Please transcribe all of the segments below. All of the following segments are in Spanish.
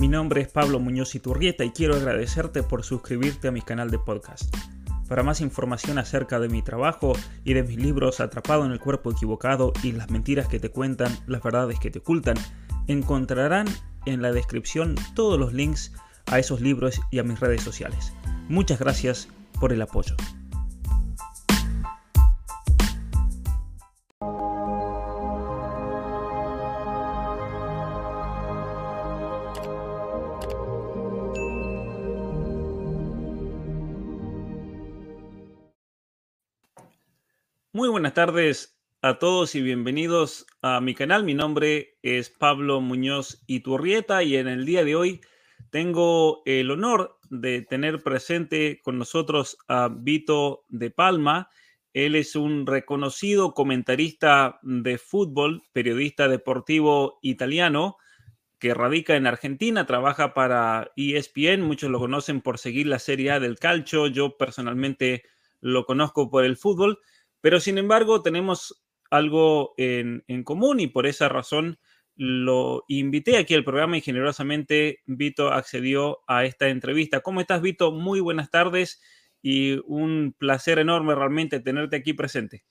Mi nombre es Pablo Muñoz Iturrieta y quiero agradecerte por suscribirte a mi canal de podcast. Para más información acerca de mi trabajo y de mis libros Atrapado en el cuerpo equivocado y las mentiras que te cuentan, las verdades que te ocultan, encontrarán en la descripción todos los links a esos libros y a mis redes sociales. Muchas gracias por el apoyo. Buenas tardes a todos y bienvenidos a mi canal. Mi nombre es Pablo Muñoz Iturrieta y en el día de hoy tengo el honor de tener presente con nosotros a Vito de Palma. Él es un reconocido comentarista de fútbol, periodista deportivo italiano que radica en Argentina, trabaja para ESPN, muchos lo conocen por seguir la Serie A del calcio, yo personalmente lo conozco por el fútbol, pero sin embargo tenemos algo en, común y por esa razón lo invité aquí al programa y generosamente Vito accedió a esta entrevista. ¿Cómo estás, Vito? Muy buenas tardes y un placer enorme realmente tenerte aquí presente.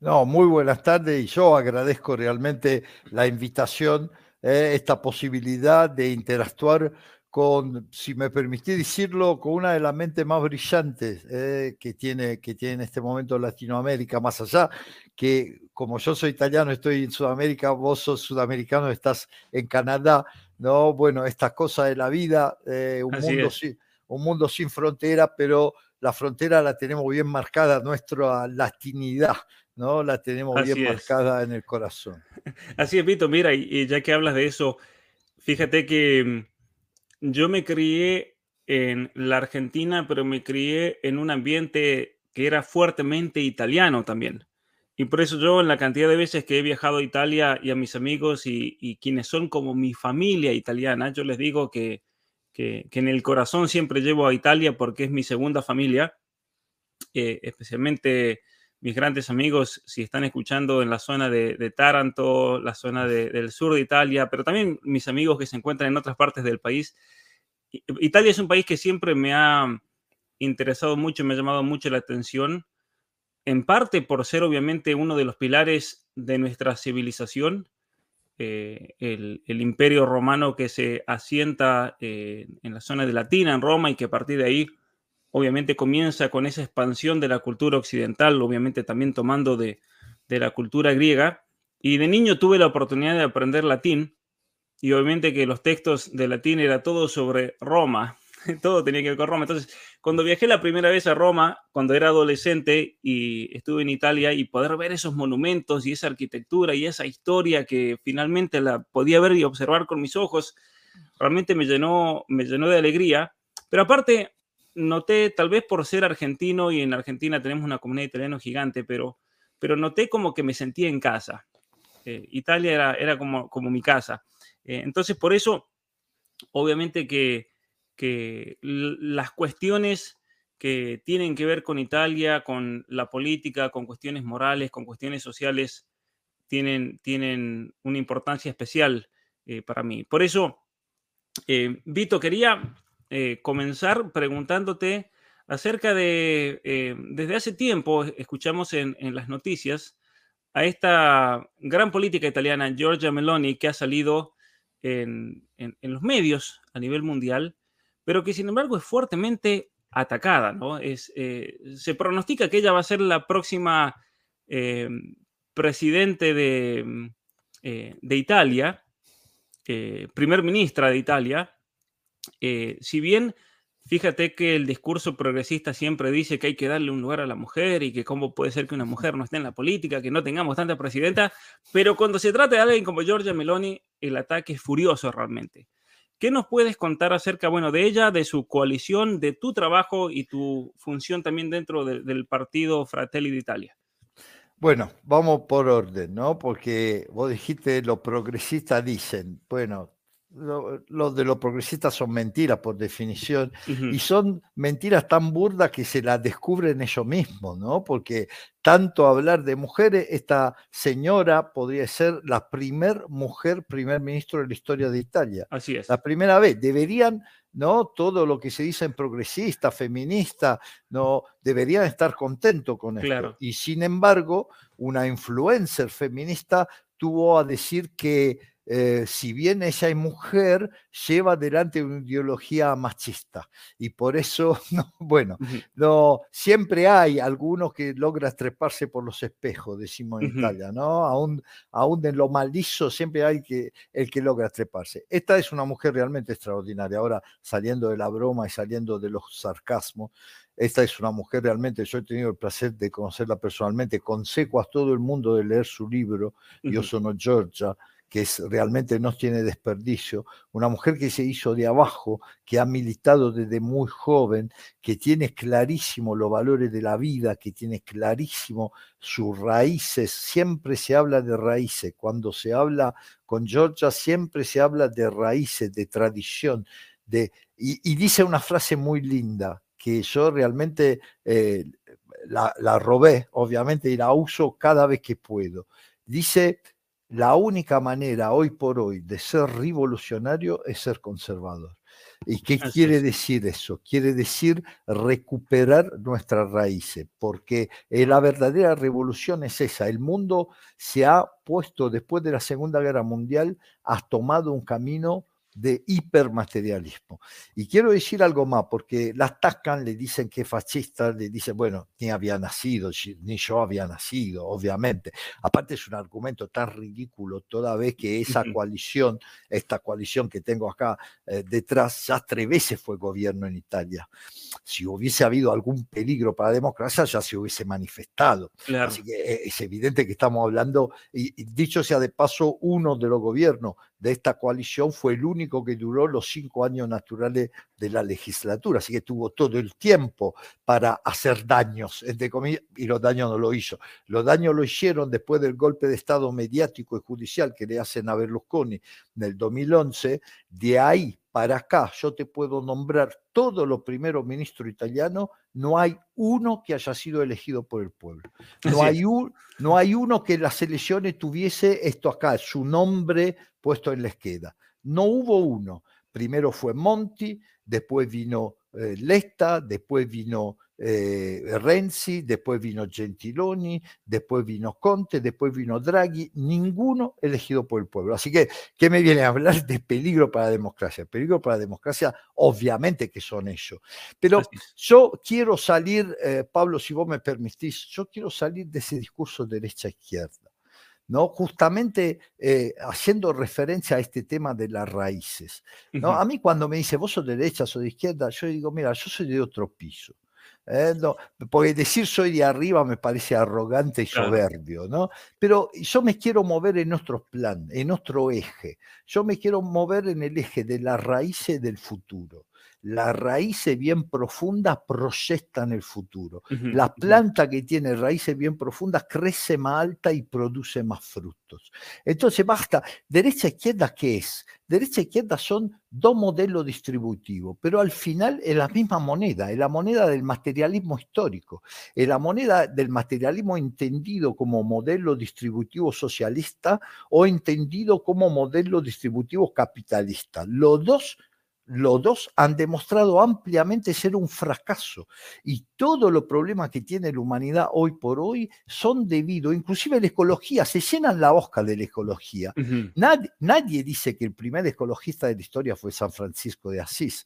No, muy buenas tardes y yo agradezco realmente la invitación, eh, esta posibilidad de interactuar con, si me permitís decirlo, con una de las mentes más brillantes eh, que, tiene, que tiene en este momento Latinoamérica, más allá que como yo soy italiano, estoy en Sudamérica, vos sos sudamericano, estás en Canadá, ¿no? Bueno, estas cosas de la vida, eh, un, mundo sin, un mundo sin frontera, pero la frontera la tenemos bien marcada, nuestra latinidad, ¿no? La tenemos bien marcada en el corazón. Así es, Vito, mira, y ya que hablas de eso, fíjate que yo me crié en la Argentina, pero me crié en un ambiente que era fuertemente italiano también. Y por eso yo en la cantidad de veces que he viajado a Italia y a mis amigos y, quienes son como mi familia italiana, yo les digo que, en el corazón siempre llevo a Italia porque es mi segunda familia, eh, especialmente mis grandes amigos, si están escuchando en la zona de, Taranto, la zona del sur de Italia, pero también mis amigos que se encuentran en otras partes del país. Italia es un país que siempre me ha interesado mucho, me ha llamado mucho la atención en parte por ser obviamente uno de los pilares de nuestra civilización, eh, el, imperio romano que se asienta eh, en la zona de Latina, en Roma, y que a partir de ahí obviamente comienza con esa expansión de la cultura occidental, obviamente también tomando de, de la cultura griega. Y de niño tuve la oportunidad de aprender latín, y obviamente que los textos de latín era todo sobre Roma, todo tenía que ver con Roma. Entonces, cuando viajé la primera vez a Roma, cuando era adolescente y estuve en Italia y poder ver esos monumentos y esa arquitectura y esa historia que finalmente la podía ver y observar con mis ojos, realmente me llenó, me llenó de alegría. Pero aparte, noté, tal vez por ser argentino y en Argentina tenemos una comunidad italiana gigante, pero, pero noté como que me sentía en casa. Eh, Italia era, era como, como mi casa. Eh, entonces, por eso, obviamente que que las cuestiones que tienen que ver con Italia, con la política, con cuestiones morales, con cuestiones sociales, tienen, tienen una importancia especial eh, para mí. Por eso, Vito, quería eh, comenzar preguntándote acerca de, desde hace tiempo escuchamos en, las noticias a esta gran política italiana, Giorgia Meloni, que ha salido en los medios a nivel mundial pero que sin embargo es fuertemente atacada, ¿no? Es, eh, se pronostica que ella va a ser la próxima eh, presidente de, eh, de Italia, primer ministra de Italia, si bien fíjate que el discurso progresista siempre dice que hay que darle un lugar a la mujer y que cómo puede ser que una mujer no esté en la política, que no tengamos tanta presidenta, pero cuando se trata de alguien como Giorgia Meloni, el ataque es furioso realmente. ¿Qué nos puedes contar acerca, bueno, de ella, de su coalición, de tu trabajo y tu función también dentro del partido Fratelli d'Italia? Bueno, vamos por orden, ¿no? Porque vos dijiste, los progresistas dicen, bueno, lo, de los progresistas son mentiras por definición, y son mentiras tan burdas que se las descubren ellos mismos, ¿no? Porque tanto hablar de mujeres, esta señora podría ser la primer mujer primer ministro de la historia de Italia. Así es. La primera vez. Deberían, ¿no? Todo lo que se dice en progresista, feminista, ¿no? Deberían estar contentos con esto. Y sin embargo, una influencer feminista tuvo a decir que eh, si bien ella es mujer, lleva adelante una ideología machista. Y por eso, no, bueno, no, siempre hay algunos que logran treparse por los espejos, decimos en Italia, ¿no? Aún, aún en lo maldizo siempre hay que, el que logra treparse. Esta es una mujer realmente extraordinaria. Ahora, saliendo de la broma y saliendo de los sarcasmos, esta es una mujer realmente, yo he tenido el placer de conocerla personalmente, consejo a todo el mundo de leer su libro, Yo sono Georgia, que es, realmente no tiene desperdicio, una mujer que se hizo de abajo, que ha militado desde muy joven, que tiene clarísimo los valores de la vida, que tiene clarísimo sus raíces, siempre se habla de raíces, cuando se habla con Georgia siempre se habla de raíces, de tradición, de, y, dice una frase muy linda que yo realmente eh, la, la robé, obviamente, y la uso cada vez que puedo. Dice, la única manera hoy por hoy de ser revolucionario es ser conservador. ¿Y qué quiere decir eso? Quiere decir recuperar nuestras raíces, porque eh, la verdadera revolución es esa. El mundo se ha puesto después de la Segunda Guerra Mundial, ha tomado un camino de hipermaterialismo. Y quiero decir algo más, porque la atacan, le dicen que es fascista, le dicen, bueno, ni había nacido, ni yo había nacido, obviamente. Aparte es un argumento tan ridículo toda vez que esa coalición, esta coalición que tengo acá eh, detrás, ya tres veces fue gobierno en Italia. Si hubiese habido algún peligro para la democracia, ya se hubiese manifestado. Así que eh, es evidente que estamos hablando, y dicho sea de paso, uno de los gobiernos de esta coalición fue el único que duró los cinco años naturales de la legislatura, así que tuvo todo el tiempo para hacer daños, entre comillas, y los daños no lo hizo. Los daños lo hicieron después del golpe de Estado mediático y judicial que le hacen a Berlusconi en el 2011, de ahí para acá yo te puedo nombrar todos los primeros ministros italianos, no hay uno que haya sido elegido por el pueblo. No hay, un, no hay uno que en las elecciones tuviese esto acá, su nombre puesto en la esqueda. No hubo uno. Primero fue Monti, después vino eh, Lesta, después vino eh, Renzi, después vino Gentiloni, después vino Conte, después vino Draghi, ninguno elegido por el pueblo. Así que, ¿qué me viene a hablar de peligro para la democracia? Peligro para la democracia, obviamente que son ellos. Pero yo quiero salir, eh, Pablo, si vos me permitís, yo quiero salir de ese discurso derecha-izquierda. ¿no? justamente eh, haciendo referencia a este tema de las raíces. ¿no? A mí cuando me dice, vos sos de derecha, o de izquierda, yo digo, mira, yo soy de otro piso. ¿Eh? no, porque decir soy de arriba me parece arrogante y soberbio, ¿no? Pero yo me quiero mover en nuestro plan, en otro eje. Yo me quiero mover en el eje de las raíces del futuro la raíces bien profunda proyectan el futuro. la planta que tiene raíces bien profundas crece más alta y produce más frutos. Entonces, basta. Derecha e izquierda, ¿qué es? Derecha izquierda son dos modelos distributivos, pero al final es la misma moneda, es la moneda del materialismo histórico, es la moneda del materialismo entendido como modelo distributivo socialista o entendido como modelo distributivo capitalista. Los dos los dos han demostrado ampliamente ser un fracaso y todos los problemas que tiene la humanidad hoy por hoy son debido, inclusive la ecología, se llenan la boca de la ecología. nadie, nadie, dice que el primer ecologista de la historia fue San Francisco de Asís,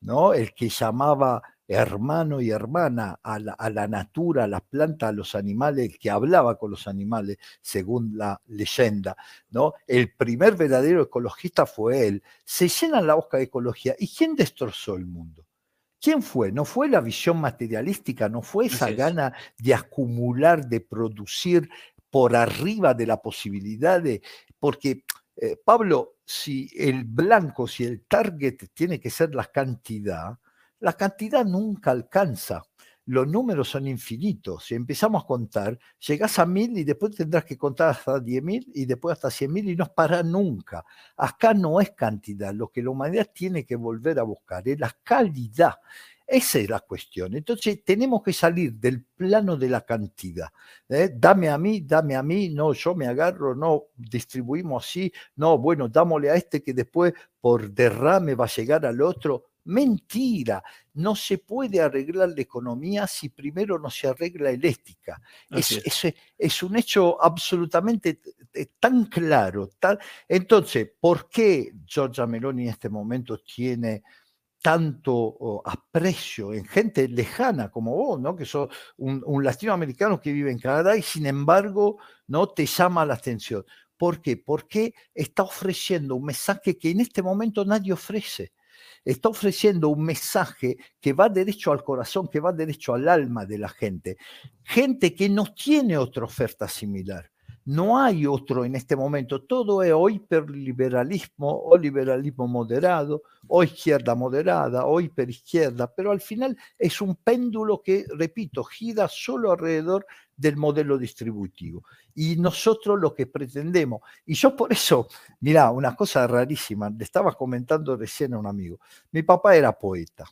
¿no? El que llamaba hermano y hermana a la, a la natura, a la planta, a los animales, que hablaba con los animales, según la leyenda, ¿no? El primer verdadero ecologista fue él. Se llena la boca de ecología. ¿Y quién destrozó el mundo? ¿Quién fue? No fue la visión materialística, no fue esa gana de acumular, de producir por arriba de la posibilidad de... Porque, eh, Pablo, si el blanco, si el target tiene que ser la cantidad, la cantidad nunca alcanza. los números son infinitos. Si empezamos a contar, llegás a mil y después tendrás que contar hasta diez mil y después hasta cien mil y no para nunca. Acá no es cantidad, lo que la humanidad tiene que volver a buscar es la calidad. Esa es la cuestión. Entonces tenemos que salir del plano de la cantidad. ¿eh? Dame a mí, dame a mí, no, yo me agarro, no, distribuimos así, no, bueno, dámosle a este que después por derrame va a llegar al otro. Mentira, no se puede arreglar la economía si primero no se arregla la ética. Es, es, un hecho absolutamente tan claro. Entonces, ¿por qué Giorgia Meloni en este momento tiene tanto aprecio en gente lejana como vos, ¿no? que sos un, latinoamericano que vive en Canadá y sin embargo no te llama la atención. ¿Por qué? Porque está ofreciendo un mensaje que en este momento nadie ofrece. Está ofreciendo un mensaje que va derecho al corazón, que va derecho al alma de la gente. Gente que no tiene otra oferta similar. No hay otro en este momento. Todo es o hiperliberalismo o liberalismo moderado, o izquierda moderada, o hiperizquierda, pero al final es un péndulo que, repito, gira solo alrededor del modelo distributivo. Y nosotros lo que pretendemos, y yo por eso, mira, una cosa rarísima, le estaba comentando recién a un amigo, mi papá era poeta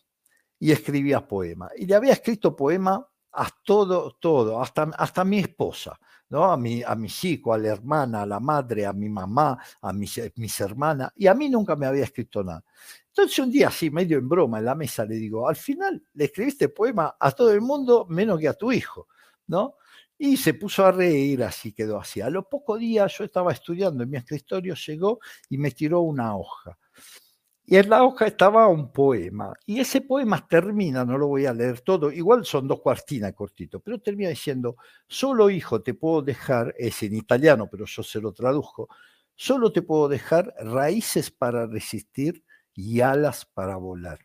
y escribía poemas, y le había escrito poemas a todo, todo, hasta, hasta mi esposa. ¿No? A, mi, a mis hijos, a la hermana, a la madre, a mi mamá, a mis, eh, mis hermanas, y a mí nunca me había escrito nada. Entonces un día así, medio en broma, en la mesa, le digo, al final le escribiste poema a todo el mundo menos que a tu hijo, ¿no? Y se puso a reír, así quedó así. A los pocos días yo estaba estudiando en mi escritorio, llegó y me tiró una hoja. Y en la hoja estaba un poema. Y ese poema termina, no lo voy a leer todo, igual son dos cuartinas cortitos, pero termina diciendo, solo hijo te puedo dejar, es en italiano, pero yo se lo traduzco, solo te puedo dejar raíces para resistir y alas para volar.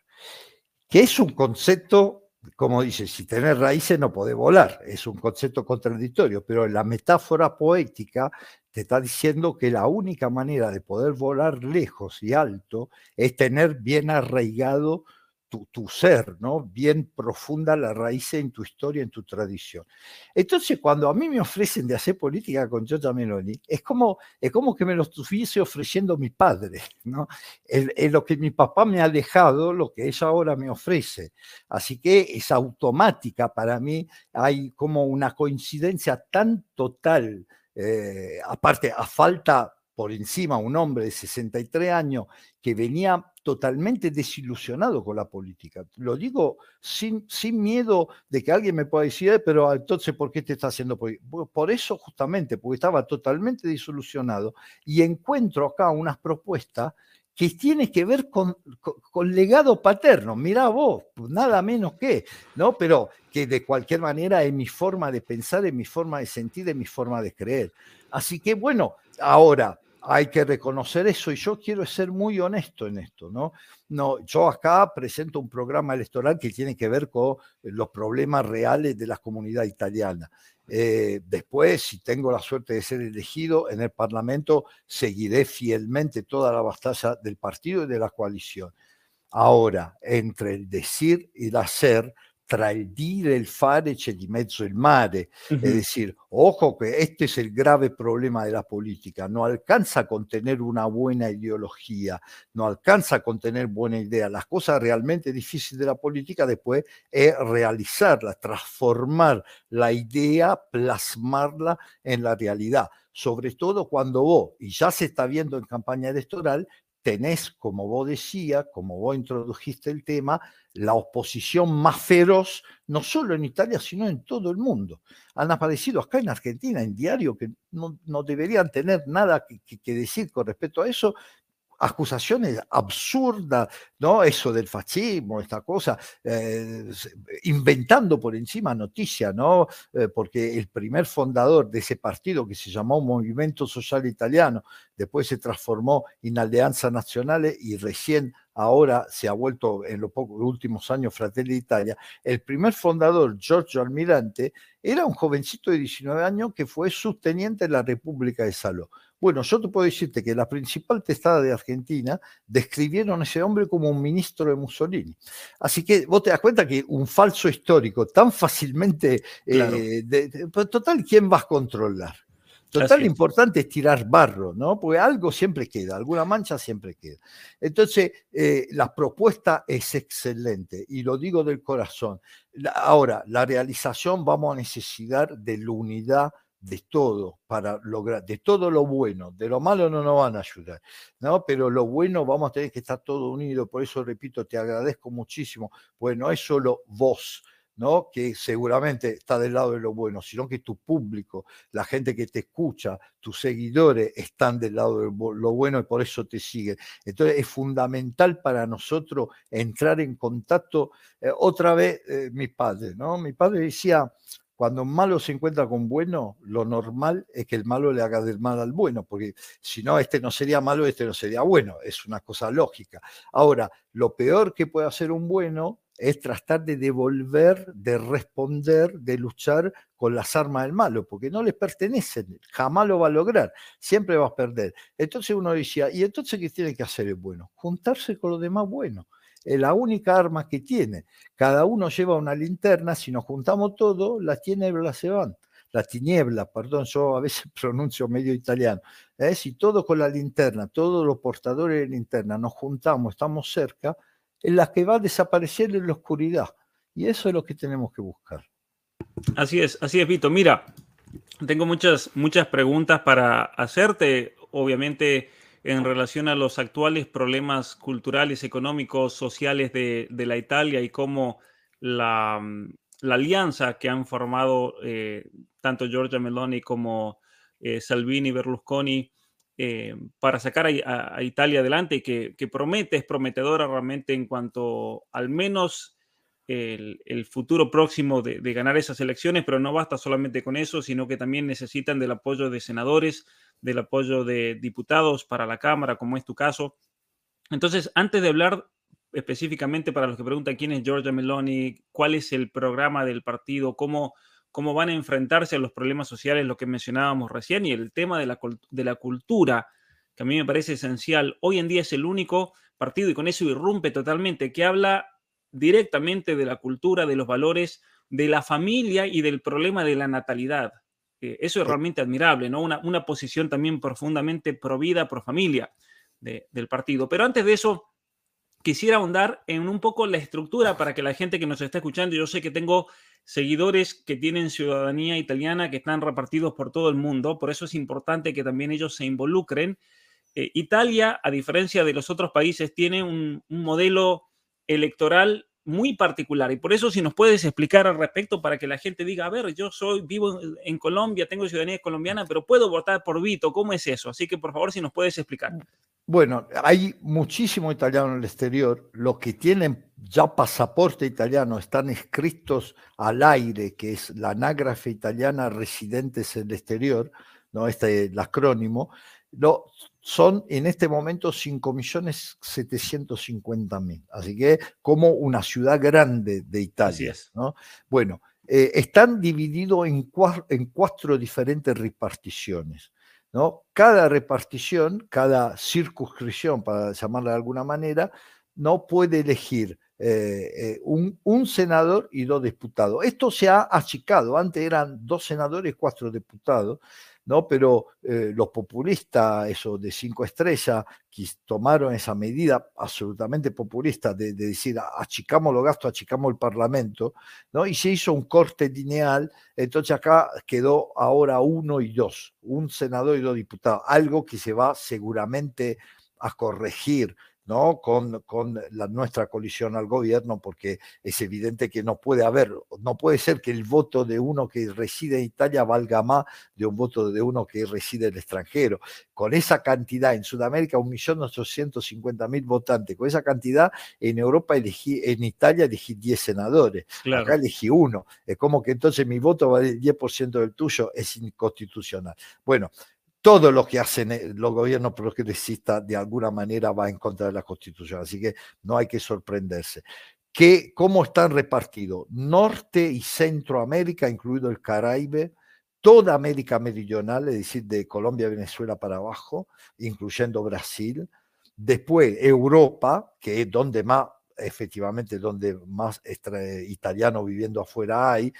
Que es un concepto, como dice, si tenés raíces no podés volar, es un concepto contradictorio, pero la metáfora poética te está diciendo que la única manera de poder volar lejos y alto es tener bien arraigado tu, ser, ¿no? Bien profunda la raíz en tu historia, en tu tradición. Entonces, cuando a mí me ofrecen de hacer política con Giorgia Meloni, es como, es como que me lo estuviese ofreciendo mi padre, ¿no? Es, lo que mi papá me ha dejado, lo que ella ahora me ofrece. Así que es automática para mí, hay como una coincidencia tan total eh, aparte a falta por encima un hombre de 63 años que venía totalmente desilusionado con la política. Lo digo sin, sin miedo de que alguien me pueda decir, pero entonces, ¿por qué te está haciendo política? Por eso justamente, porque estaba totalmente desilusionado y encuentro acá unas propuestas que tiene que ver con, con, legado paterno. Mirá vos, nada menos que, ¿no? Pero que de cualquier manera es mi forma de pensar, es mi forma de sentir, es mi forma de creer. Así que bueno, ahora hay que reconocer eso y yo quiero ser muy honesto en esto, ¿no? No, yo acá presento un programa electoral que tiene que ver con los problemas reales de la comunidad italiana. Eh, después, si tengo la suerte de ser elegido en el Parlamento, seguiré fielmente toda la batalla del partido y de la coalición. Ahora, entre el decir y el hacer, tra il dire e il fare c'è di mezzo il mare. Uh-huh. Es decir, ojo que este es el grave problema de la política. No alcanza a contener una buena ideología, no alcanza a contener buena idea. Las cosas realmente difíciles de la política después es realizarla, transformar la idea, plasmarla en la realidad. Sobre todo cuando vos, y ya se está viendo en campaña electoral, tenés, como vos decía, como vos introdujiste el tema, la oposición más feroz, no solo en Italia, sino en todo el mundo. Han aparecido acá en Argentina en diario que no, deberían tener nada que, decir con respecto a eso, acusaciones absurdas, ¿no? Eso del fascismo, esta cosa, eh, inventando por encima noticias, ¿no? Eh, porque el primer fundador de ese partido que se llamó Movimiento Social Italiano, después se transformó en Alianza Nacional y recién ahora se ha vuelto en los, pocos, últimos años Fratelli d'Italia, el primer fundador, Giorgio Almirante, era un jovencito de 19 años que fue subteniente de la República de Saló. Bueno, yo te puedo decirte que la principal testada de Argentina describieron a ese hombre como un ministro de Mussolini. Así que vos te das cuenta que un falso histórico tan fácilmente... Eh, pues, total, ¿quién vas a controlar? Total, importante es tirar barro, ¿no? Porque algo siempre queda, alguna mancha siempre queda. Entonces, eh, la propuesta es excelente y lo digo del corazón. ahora, la realización vamos a necesitar de la unidad de todo para lograr, de todo lo bueno, de lo malo no nos van a ayudar, ¿no? Pero lo bueno vamos a tener que estar todo unido, por eso repito, te agradezco muchísimo, pues no es solo vos, ¿no? que seguramente está del lado de lo bueno, sino que tu público, la gente que te escucha, tus seguidores están del lado de lo bueno y por eso te siguen. Entonces es fundamental para nosotros entrar en contacto. Eh, otra vez, eh, mi padre, ¿no? Mi padre decía, cuando un malo se encuentra con bueno, lo normal es que el malo le haga del mal al bueno, porque si no, este no sería malo, este no sería bueno, es una cosa lógica. Ahora, lo peor que puede hacer un bueno es tratar de devolver, de responder, de luchar con las armas del malo, porque no les pertenecen, jamás lo va a lograr, siempre va a perder. Entonces uno decía, ¿y entonces qué tiene que hacer el bueno? Juntarse con los demás buenos. Es la única arma que tiene. Cada uno lleva una linterna, si nos juntamos todos, las tinieblas se van. Las tinieblas, perdón, yo a veces pronuncio medio italiano. ¿eh? Si todos con la linterna, todos los portadores de linterna nos juntamos, estamos cerca, en las que va a desaparecer en la oscuridad. Y eso es lo que tenemos que buscar. Así es, así es, Vito. Mira, tengo muchas, muchas preguntas para hacerte, obviamente en relación a los actuales problemas culturales, económicos, sociales de, la Italia y cómo la, alianza que han formado eh, tanto Giorgia Meloni como eh, Salvini, Berlusconi, eh, para sacar a, Italia adelante, que, que promete, es prometedora realmente en cuanto al menos el, futuro próximo de, ganar esas elecciones, pero no basta solamente con eso, sino que también necesitan del apoyo de senadores, del apoyo de diputados para la Cámara, como es tu caso. Entonces, antes de hablar específicamente para los que preguntan quién es Giorgia Meloni, cuál es el programa del partido, cómo cómo van a enfrentarse a los problemas sociales, lo que mencionábamos recién, y el tema de la, de la cultura, que a mí me parece esencial. Hoy en día es el único partido, y con eso irrumpe totalmente, que habla directamente de la cultura, de los valores, de la familia y del problema de la natalidad. Eh, eso es realmente admirable, ¿no? Una, una posición también profundamente pro vida, pro familia del partido. Pero antes de eso, quisiera ahondar en un poco la estructura para que la gente que nos está escuchando, yo sé que tengo seguidores que tienen ciudadanía italiana que están repartidos por todo el mundo, por eso es importante que también ellos se involucren. Eh, Italia, a diferencia de los otros países, tiene un, modelo electoral muy particular y por eso si nos puedes explicar al respecto para que la gente diga, a ver, yo soy vivo en Colombia, tengo ciudadanía colombiana, pero puedo votar por Vito, ¿cómo es eso? Así que por favor si nos puedes explicar. Bueno, hay muchísimo italiano en el exterior. Los que tienen ya pasaporte italiano están escritos al aire, que es la anágrafe italiana residentes en el exterior, ¿no? este el acrónimo, no, son en este momento 5.750.000. Así que como una ciudad grande de Italia. ¿no? Bueno, eh, están divididos en, en cuatro diferentes reparticiones. ¿no? Cada repartición, cada circunscripción, para llamarla de alguna manera, no puede elegir eh, eh, un, senador y dos diputados. Esto se ha achicado, antes eran dos senadores y cuatro diputados, ¿no? Pero eh, los populistas, esos de cinco estrellas, que tomaron esa medida absolutamente populista de, decir achicamos los gastos, achicamos el Parlamento, ¿no? Y se hizo un corte lineal, entonces acá quedó ahora uno y dos, un senador y dos diputados, algo que se va seguramente a corregir ¿no? con, con la, nuestra colisión al gobierno, porque es evidente que no puede haber, no puede ser que el voto de uno que reside en Italia valga más de un voto de uno que reside en el extranjero. Con esa cantidad, en Sudamérica, 1.850.000 votantes, con esa cantidad, en Europa elegí, en Italia elegí 10 senadores, acá elegí uno. Es como que entonces mi voto vale el 10% del tuyo, es inconstitucional. Bueno, todo lo que hacen eh, los gobiernos progresistas de alguna manera va en contra de la Constitución, así que no hay que sorprenderse. que cómo están repartidos. Norte y Centroamérica, incluido el Caribe, toda América Meridional, es decir, de Colombia, Venezuela para abajo, incluyendo Brasil. Después Europa, que es donde más, efectivamente, donde más italiano viviendo afuera hay.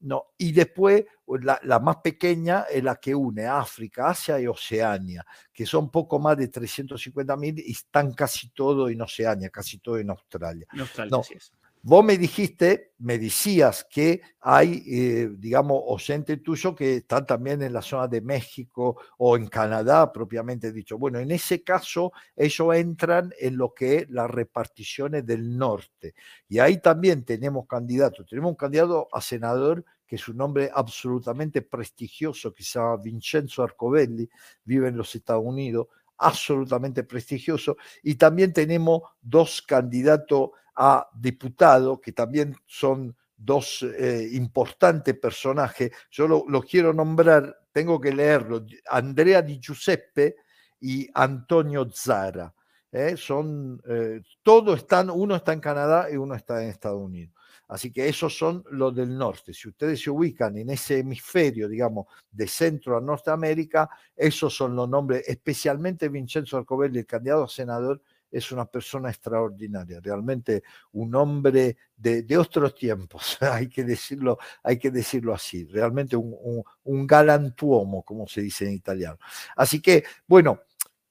No, y después la, la, más pequeña es la que une África, Asia y Oceania, que son poco más de 350 mil y están casi todo en Oceania, casi todo en Australia. Australia no, Vos me dijiste, me decías que hay, eh, digamos, oyentes tuyos que están también en la zona de México o en Canadá, propiamente dicho. Bueno, en ese caso, ellos entran en lo que es las reparticiones del norte. Y ahí también tenemos candidatos. Tenemos un candidato a senador que es un nombre absolutamente prestigioso, que se llama Vincenzo Arcovelli, vive en los Estados Unidos, absolutamente prestigioso. Y también tenemos dos candidatos a diputado, que también son dos eh, importantes personajes. Yo lo, quiero nombrar, tengo que leerlo, Andrea Di Giuseppe y Antonio Zara. ¿eh? Son, eh, todos están, uno está en Canadá y uno está en Estados Unidos. Así que esos son los del norte. Si ustedes se ubican en ese hemisferio, digamos, de Centro a Norteamérica, esos son los nombres, especialmente Vincenzo Arcovelli, el candidato a senador, es una persona extraordinaria, realmente un hombre de, otros tiempos, hay que, decirlo, hay que decirlo así, realmente un, un, galantuomo, como se dice en italiano. Así que, bueno,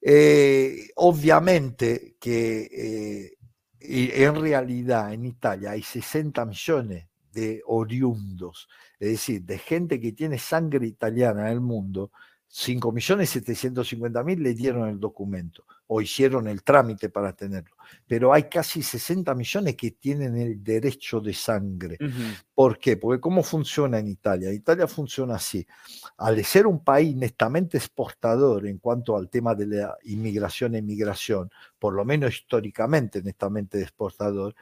eh, obviamente que eh, en realidad en Italia hay 60 millones de oriundos, es decir, de gente que tiene sangre italiana en el mundo, 5.750.000 le dieron el documento o hicieron el trámite para tenerlo, pero hay casi 60 millones que tienen el derecho de sangre. ¿Por qué? Porque ¿cómo funciona en Italia? Italia funciona así. Al ser un país netamente exportador en cuanto al tema de la inmigración e inmigración, por lo menos históricamente netamente exportador,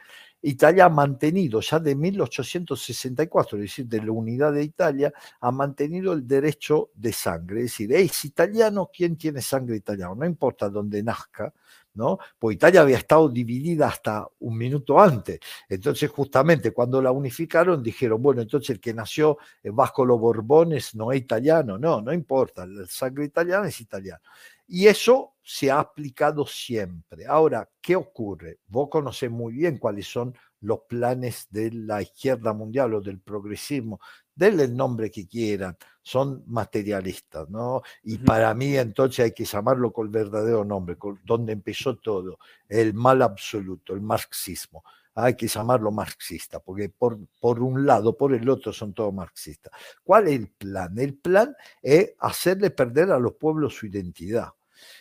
Italia ha mantenido ya de 1864, es decir, de la unidad de Italia, ha mantenido el derecho de sangre. Es decir, es italiano quien tiene sangre italiana, no importa dónde nazca, ¿no? Pues Italia había estado dividida hasta un minuto antes. Entonces, justamente cuando la unificaron, dijeron, bueno, entonces el que nació bajo los Borbones no es italiano. No, no importa, la sangre italiana es italiana. Y eso se ha aplicado siempre. Ahora, ¿qué ocurre? Vos conocés muy bien cuáles son los planes de la izquierda mundial o del progresismo, denle el nombre que quieran, son materialistas, ¿no? Y para mí entonces hay que llamarlo con el verdadero nombre, con, donde empezó todo, el mal absoluto, el marxismo. Hay que llamarlo marxista, porque por, por un lado, por el otro son todos marxistas. ¿Cuál es el plan? El plan es hacerle perder a los pueblos su identidad.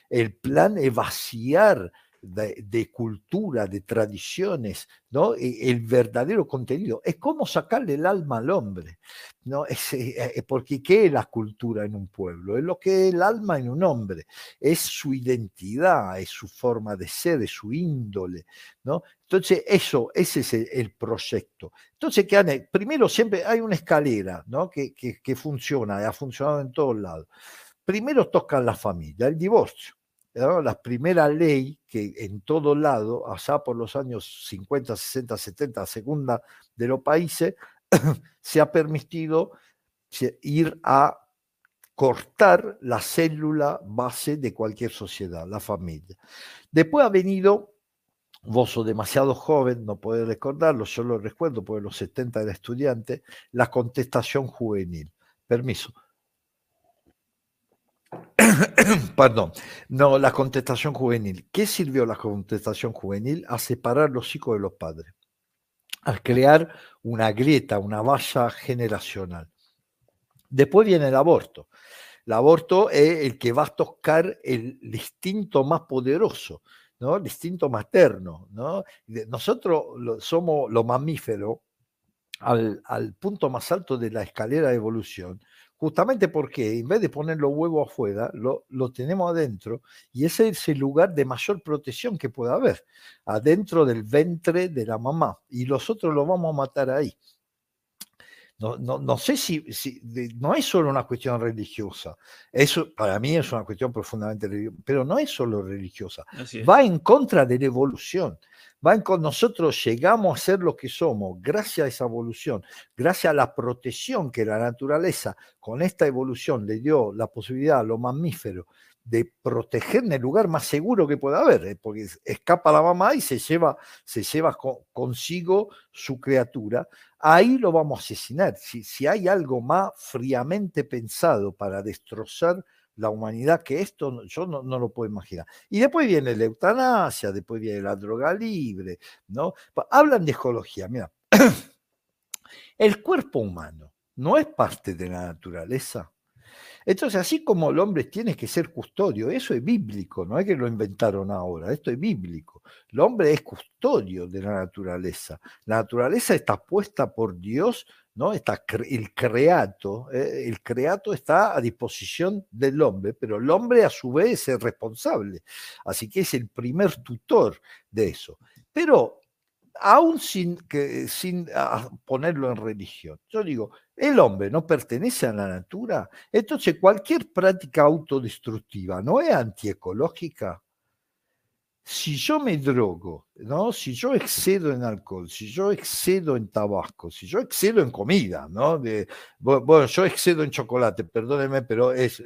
El plan es vaciar de, cultura, de tradiciones, ¿no? E, el verdadero contenido. Es como sacarle el alma al hombre, ¿no? Es, eh, eh, porque ¿qué es la cultura en un pueblo? Es lo que es el alma en un hombre, es su identidad, es su forma de ser, es su índole, ¿no? Entonces, eso, ese es el, proyecto. Entonces, ¿qué primero siempre hay una escalera, ¿no? Que, que, que funciona, ha funcionado en todos lados. Primero toca la familia, el divorcio la primera ley que en todo lado, allá por los años 50, 60, 70, segunda de los países, se ha permitido ir a cortar la célula base de cualquier sociedad, la familia. Después ha venido, vos sos demasiado joven, no podés recordarlo, yo lo recuerdo porque los 70 era estudiante, la contestación juvenil. Permiso. Perdón, no, la contestación juvenil. ¿Qué sirvió la contestación juvenil? A separar los hijos de los padres, a crear una grieta, una valla generacional. Después viene el aborto. El aborto es el que va a tocar el instinto más poderoso, ¿no? el instinto materno. ¿no? Nosotros somos los mamíferos al, al punto más alto de la escalera de evolución justamente porque en vez de poner los huevos afuera, lo, tenemos adentro y ese es el lugar de mayor protección que pueda haber, adentro del ventre de la mamá, y los otros lo vamos a matar ahí. No, no, no sé si, si no es solo una cuestión religiosa, eso para mí es una cuestión profundamente religiosa, pero no es solo religiosa, va en contra de la evolución, van con nosotros, llegamos a ser lo que somos, gracias a esa evolución, gracias a la protección que la naturaleza con esta evolución le dio la posibilidad a los mamíferos de proteger en el lugar más seguro que pueda haber, ¿eh? porque escapa la mamá y se lleva, se lleva consigo su criatura, ahí lo vamos a asesinar. Si, si hay algo más fríamente pensado para destrozar la humanidad que esto yo no, no, lo puedo imaginar. Y después viene la eutanasia, después viene la droga libre, ¿no? Hablan de ecología, mira, el cuerpo humano no es parte de la naturaleza. Entonces, así como el hombre tiene que ser custodio, eso es bíblico, no es que lo inventaron ahora, esto es bíblico. El hombre es custodio de la naturaleza. La naturaleza está puesta por Dios, ¿no? Está el creato, eh, el creato está a disposición del hombre, pero el hombre a su vez es responsable. Así que es el primer tutor de eso. Pero aún sin, ah, ponerlo en religión. Yo digo, el hombre no pertenece a la natura, entonces cualquier práctica autodestructiva no es antiecológica. Si yo me drogo, ¿no? si yo excedo en alcohol, si yo excedo en tabaco, si yo excedo en comida, ¿no? bueno, yo excedo en chocolate, perdóneme, pero es,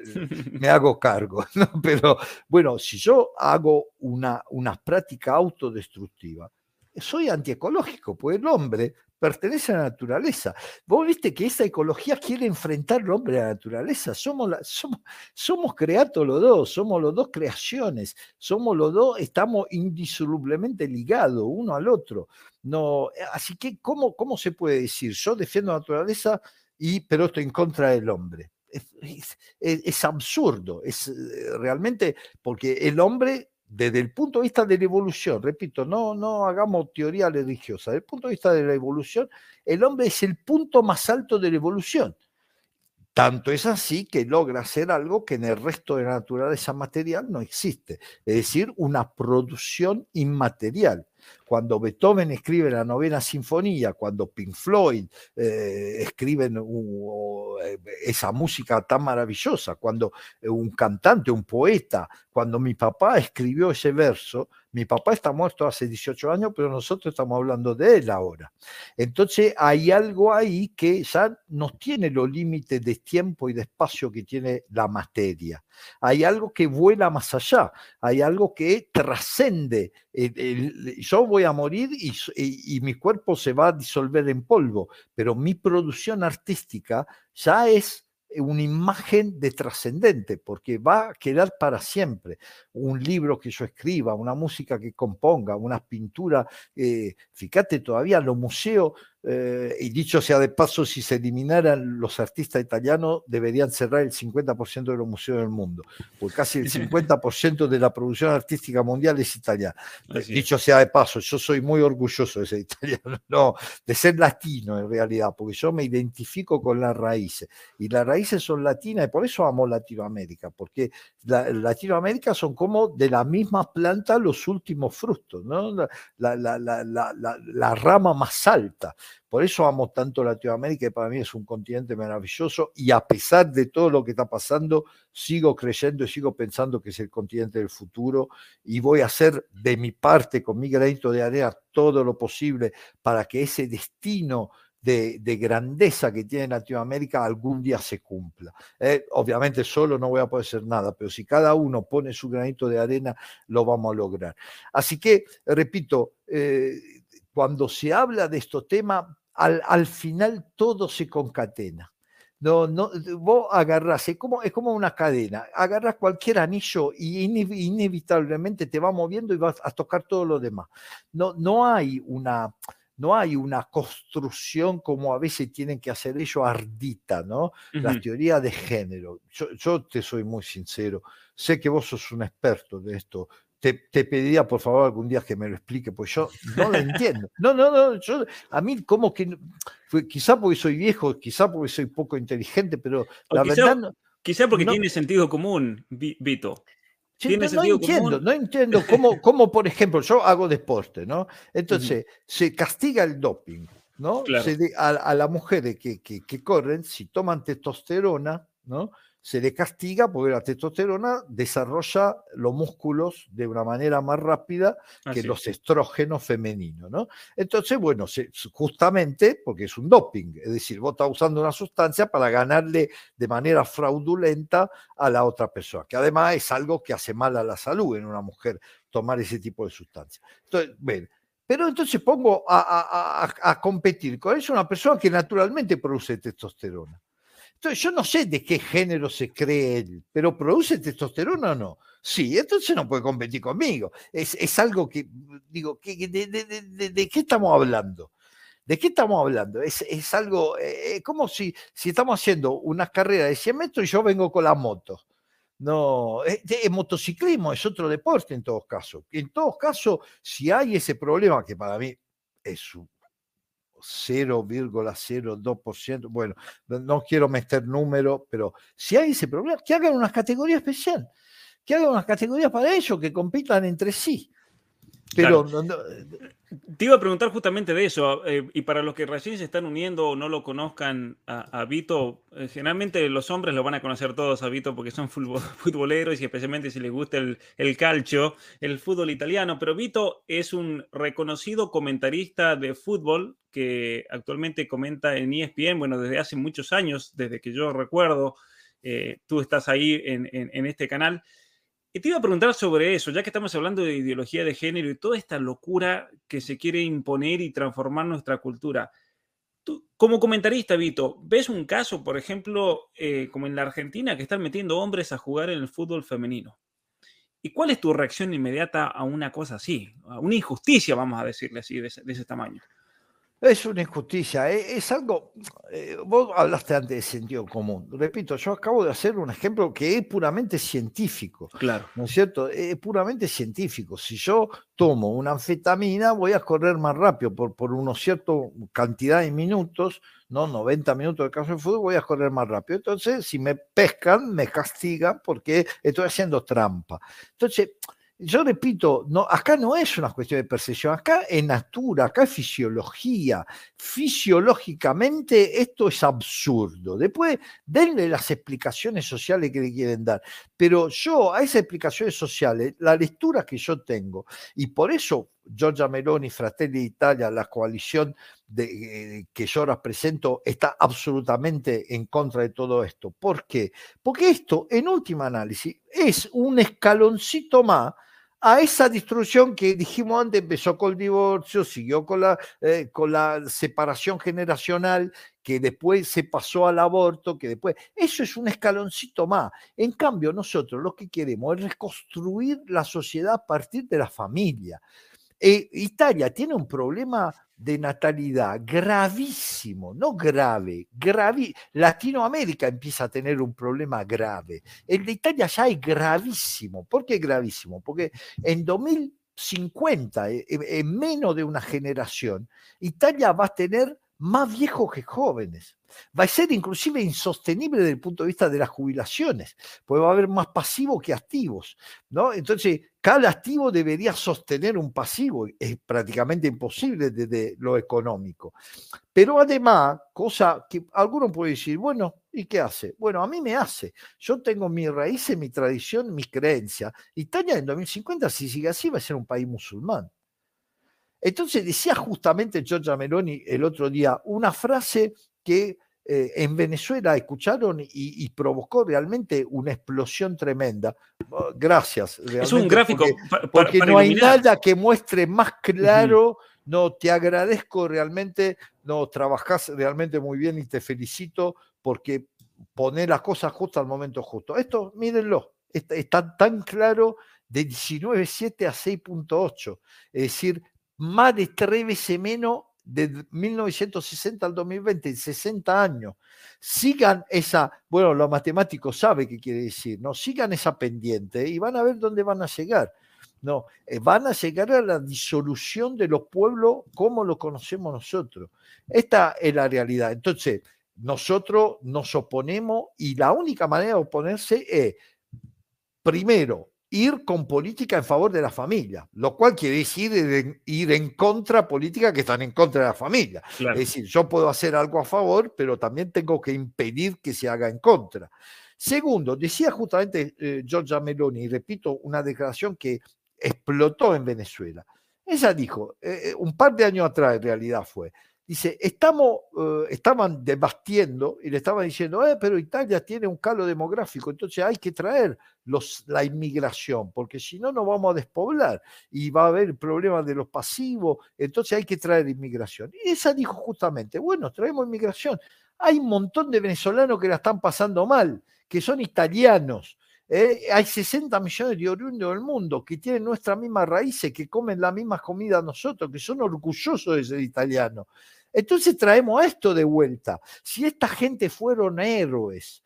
me hago cargo, ¿no? Pero bueno, si yo hago una, una práctica autodestructiva, soy antiecológico, pues el hombre pertenece a la naturaleza. Vos viste que esa ecología quiere enfrentar al hombre a la naturaleza. Somos, somos, somos creados los dos, somos los dos creaciones, somos los dos, estamos indisolublemente ligados uno al otro. No, así que, ¿cómo, cómo se puede decir? Yo defiendo la naturaleza, y, pero estoy en contra del hombre. es absurdo, es eh, realmente porque el hombre desde el punto de vista de la evolución, repito, no, no hagamos teoría religiosa, desde el punto de vista de la evolución, el hombre es el punto más alto de la evolución. Tanto es así que logra hacer algo que en el resto de la naturaleza material no existe, es decir, una producción inmaterial. Cuando Beethoven escribe la novena sinfonía, cuando Pink Floyd eh, escriben eh, esa música tan maravillosa, cuando un cantante, un poeta, cuando mi papá escribió ese verso, mi papá está muerto hace 18 años, pero nosotros estamos hablando de él ahora. Entonces hay algo ahí que ya no tiene los límites de tiempo y de espacio que tiene la materia. Hay algo que vuela más allá, hay algo que trascende. yo voy a morir y, mi cuerpo se va a disolver en polvo, pero mi producción artística ya es una imagen de trascendente, porque va a quedar para siempre. Un libro que yo escriba, una música que componga, una pintura, eh, fíjate todavía, los museos eh, y dicho sea de paso, si se eliminaran los artistas italianos, deberían cerrar el 50% de los museos del mundo, porque casi el 50% de la producción artística mundial es italiana. dicho sea de paso, yo soy muy orgulloso de ser italiano, no, de ser latino en realidad, porque yo me identifico con las raíces, y las raíces son latinas, y por eso amo Latinoamérica, porque Latinoamérica son como de la misma planta los últimos frutos, ¿no? la, la rama más alta. Por eso amo tanto Latinoamérica, que para mí es un continente maravilloso y a pesar de todo lo que está pasando, sigo creyendo y sigo pensando que es el continente del futuro y voy a hacer de mi parte con mi granito de arena todo lo posible para que ese destino de, grandeza que tiene Latinoamérica algún día se cumpla. Eh, obviamente solo no voy a poder hacer nada, pero si cada uno pone su granito de arena, lo vamos a lograr. Así que, repito, eh, cuando se habla de estos temas, al, final todo se concatena. No, no, vos agarrás, es como, es como una cadena, agarras cualquier anillo y inevitablemente te va moviendo y vas a tocar todo lo demás. No, no hay una, no hay una construcción como a veces tienen que hacer ellos ardita, ¿no? La teoría de género. Yo, yo, te soy muy sincero, sé que vos sos un experto de esto, te, pediría por favor algún día que me lo explique, pues yo no lo entiendo. No, no, no, yo, a mí como que, quizá porque soy viejo, quizá porque soy poco inteligente, pero la verdad... No, quizá porque tiene sentido común, Vito. no, entiendo, no entiendo cómo, cómo, por ejemplo, yo hago deporte, ¿no? Entonces, se castiga el doping, ¿no? a, las mujeres que, que, que corren, si toman testosterona, ¿no? Se le castiga porque la testosterona desarrolla los músculos de una manera más rápida que los estrógenos femeninos, ¿no? Entonces, bueno, justamente porque es un doping, es decir, vos estás usando una sustancia para ganarle de manera fraudulenta a la otra persona, que además es algo que hace mal a la salud en una mujer tomar ese tipo de sustancia. Entonces, bueno, pero entonces pongo a, competir con eso una persona que naturalmente produce testosterona. Entonces yo no sé de qué género se cree él, pero ¿produce testosterona o no? Sí, entonces no puede competir conmigo. Es, algo que, digo, de, qué estamos hablando? ¿De qué estamos hablando? Es, algo, eh, como si, si estamos haciendo una carrera de 100 metros y yo vengo con la moto. No, es, motociclismo es otro deporte en todos casos. En todos casos, si hay ese problema, que para mí es un 0,02%, bueno, no quiero meter número, pero si hay ese problema, que hagan una categoría especial, que hagan una categoría para ellos, que compitan entre sí. Pero te iba a preguntar justamente de eso, eh, y para los que recién se están uniendo o no lo conozcan a, Vito, eh, generalmente los hombres lo van a conocer todos a Vito porque son futboleros y especialmente si les gusta el, el calcio, el fútbol italiano, pero Vito es un reconocido comentarista de fútbol que actualmente comenta en ESPN, bueno, desde hace muchos años, desde que yo recuerdo, eh, tú estás ahí en, en este canal. Y te iba a preguntar sobre eso, ya que estamos hablando de ideología de género y toda esta locura que se quiere imponer y transformar nuestra cultura. Tú, como comentarista, Vito, ¿ves un caso, por ejemplo, eh, como en la Argentina, que están metiendo hombres a jugar en el fútbol femenino? ¿Y cuál es tu reacción inmediata a una cosa así? A una injusticia, vamos a decirle así, de ese tamaño. Es una injusticia, eh, es, algo, eh, vos hablaste antes de sentido común, repito, yo acabo de hacer un ejemplo que es puramente científico, claro. ¿no es cierto? Es puramente científico, si yo tomo una anfetamina voy a correr más rápido por, por una cierta cantidad de minutos, ¿no? 90 minutos de caso de fútbol voy a correr más rápido, entonces si me pescan me castigan porque estoy haciendo trampa. Entonces, yo repito, acá no es una cuestión de percepción, acá es natura, acá es fisiología. Fisiológicamente esto es absurdo. Después denle las explicaciones sociales que le quieren dar. Pero yo a esas explicaciones sociales, la lectura que yo tengo, y por eso Giorgia Meloni, Fratelli d'Italia, la coalición de, eh, que yo represento, está absolutamente en contra de todo esto. ¿Por qué? Porque esto, en última análisis, es un escaloncito más a esa destrucción que dijimos antes, empezó con el divorcio, siguió con la, eh, con la separación generacional, que después se pasó al aborto, que después... Eso es un escaloncito más. En cambio, nosotros lo que queremos es reconstruir la sociedad a partir de la familia. Eh, Italia tiene un problema de natalidad gravísimo, no grave. Latinoamérica empieza a tener un problema grave. El de Italia ya es gravísimo. ¿Por qué gravísimo? Porque en 2050, eh, en menos de una generación, Italia va a tener más viejos que jóvenes. Va a ser inclusive insostenible desde el punto de vista de las jubilaciones, porque va a haber más pasivos que activos. ¿no? Entonces, cada activo debería sostener un pasivo. Es prácticamente imposible desde lo económico. Pero además, cosa que alguno puede decir, bueno, ¿y qué hace? Bueno, a mí me hace. Yo tengo mi raíces, mi tradición, mis creencias. Italia en 2050, si sigue así, va a ser un país musulmán. Entonces decía justamente Giorgia Meloni el otro día una frase que eh, en Venezuela escucharon y, provocó realmente una explosión tremenda. Gracias. Es un gráfico. Porque, no hay nada que muestre más claro. No, te agradezco realmente, no, trabajás realmente muy bien y te felicito porque poner las cosas justas al momento justo. Esto, mírenlo, está, está tan claro de 19.7 a 6.8. Es decir, más de tres veces menos de 1960 al 2020, 60 años. Sigan esa, bueno, los matemáticos saben qué quiere decir, ¿no? Sigan esa pendiente y van a ver dónde van a llegar. No, eh, van a llegar a la disolución de los pueblos como lo conocemos nosotros. Esta es la realidad. Entonces, nosotros nos oponemos y la única manera de oponerse es, primero, ir con política en favor de la familia, lo cual quiere decir ir en contra política que están en contra de la familia. Es decir, yo puedo hacer algo a favor, pero también tengo que impedir que se haga en contra. Segundo, decía justamente eh, Giorgia Meloni, y repito, una declaración que explotó en Venezuela. Ella dijo, eh, un par de años atrás en realidad fue, Dice, estamos, eh, estaban debatiendo y le estaban diciendo, eh, pero Italia tiene un calo demográfico, entonces hay que traer los, la inmigración, porque si no, no vamos a despoblar y va a haber problemas de los pasivos, entonces hay que traer inmigración. Y esa dijo justamente, bueno, traemos inmigración. Hay un montón de venezolanos que la están pasando mal, que son italianos, ¿eh? hay 60 millones de oriundos del mundo que tienen nuestras mismas raíces, que comen la misma comida nosotros, que son orgullosos de ser italianos. Entonces traemos esto de vuelta. Si esta gente fueron héroes,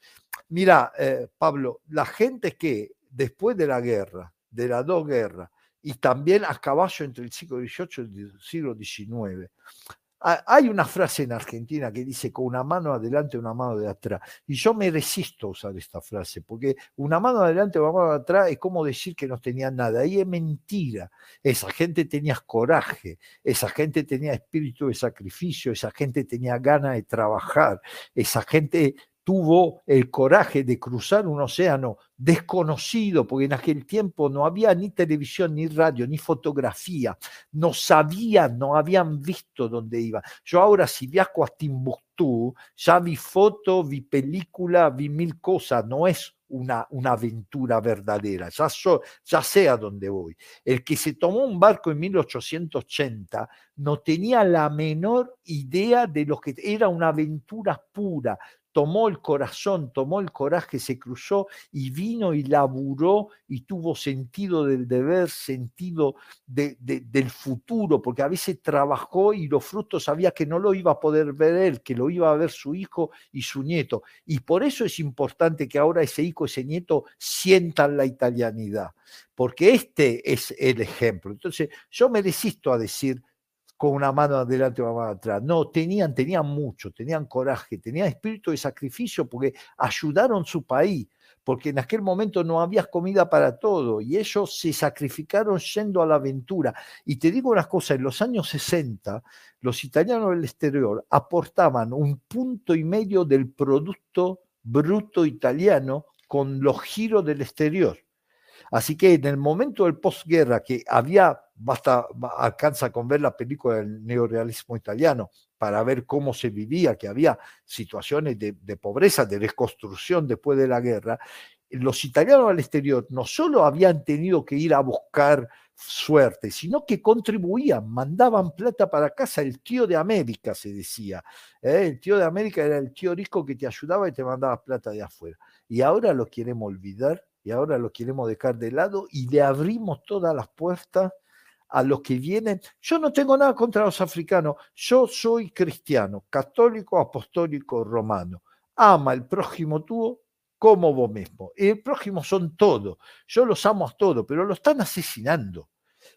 mira, eh, Pablo, la gente que después de la guerra, de las dos guerras, y también a caballo entre el siglo XVIII y el siglo XIX, hay una frase en Argentina que dice con una mano adelante una mano de atrás. Y yo me resisto a usar esta frase, porque una mano adelante una mano de atrás es como decir que no tenían nada. Y es mentira. Esa gente tenía coraje, esa gente tenía espíritu de sacrificio, esa gente tenía ganas de trabajar, esa gente tuvo el coraje de cruzar un océano desconocido, porque en aquel tiempo no había ni televisión, ni radio, ni fotografía, no sabían, no habían visto dónde iba. Yo ahora si viajo a Timbuktu, ya vi foto, vi película, vi mil cosas, no es una, una aventura verdadera, ya, ya sé a dónde voy. El que se tomó un barco en 1880 no tenía la menor idea de lo que era una aventura pura, tomó el corazón, tomó el coraje, se cruzó y vino y laburó y tuvo sentido del deber, sentido del futuro, porque a veces trabajó y los frutos sabía que no lo iba a poder ver él, que lo iba a ver su hijo y su nieto. Y por eso es importante que ahora ese hijo, ese nieto sientan la italianidad, porque este es el ejemplo. Entonces, yo me resisto a decir con una mano adelante y una mano atrás. No, tenían, tenían mucho, tenían coraje, tenían espíritu de sacrificio porque ayudaron su país, porque en aquel momento no había comida para todo y ellos se sacrificaron yendo a la aventura. Y te digo una cosa, en los años 60 los italianos del exterior aportaban un punto y medio del producto bruto italiano con los giros del exterior. Así que en el momento del posguerra, que había, basta, alcanza con ver la película del neorealismo italiano para ver cómo se vivía, que había situaciones de, pobreza, de reconstrucción después de la guerra, los italianos al exterior no solo habían tenido que ir a buscar suerte, sino que contribuían, mandaban plata para casa, el tío de América se decía, ¿eh? el tío de América era el tío rico que te ayudaba y te mandaba plata de afuera. Y ahora lo queremos olvidar y ahora lo queremos dejar de lado y le abrimos todas las puertas a los que vienen. Yo no tengo nada contra los africanos, yo soy cristiano, católico, apostólico, romano. Ama el prójimo tú como vos mismo. Y el prójimo son todos. Yo los amo a todos, pero lo están asesinando.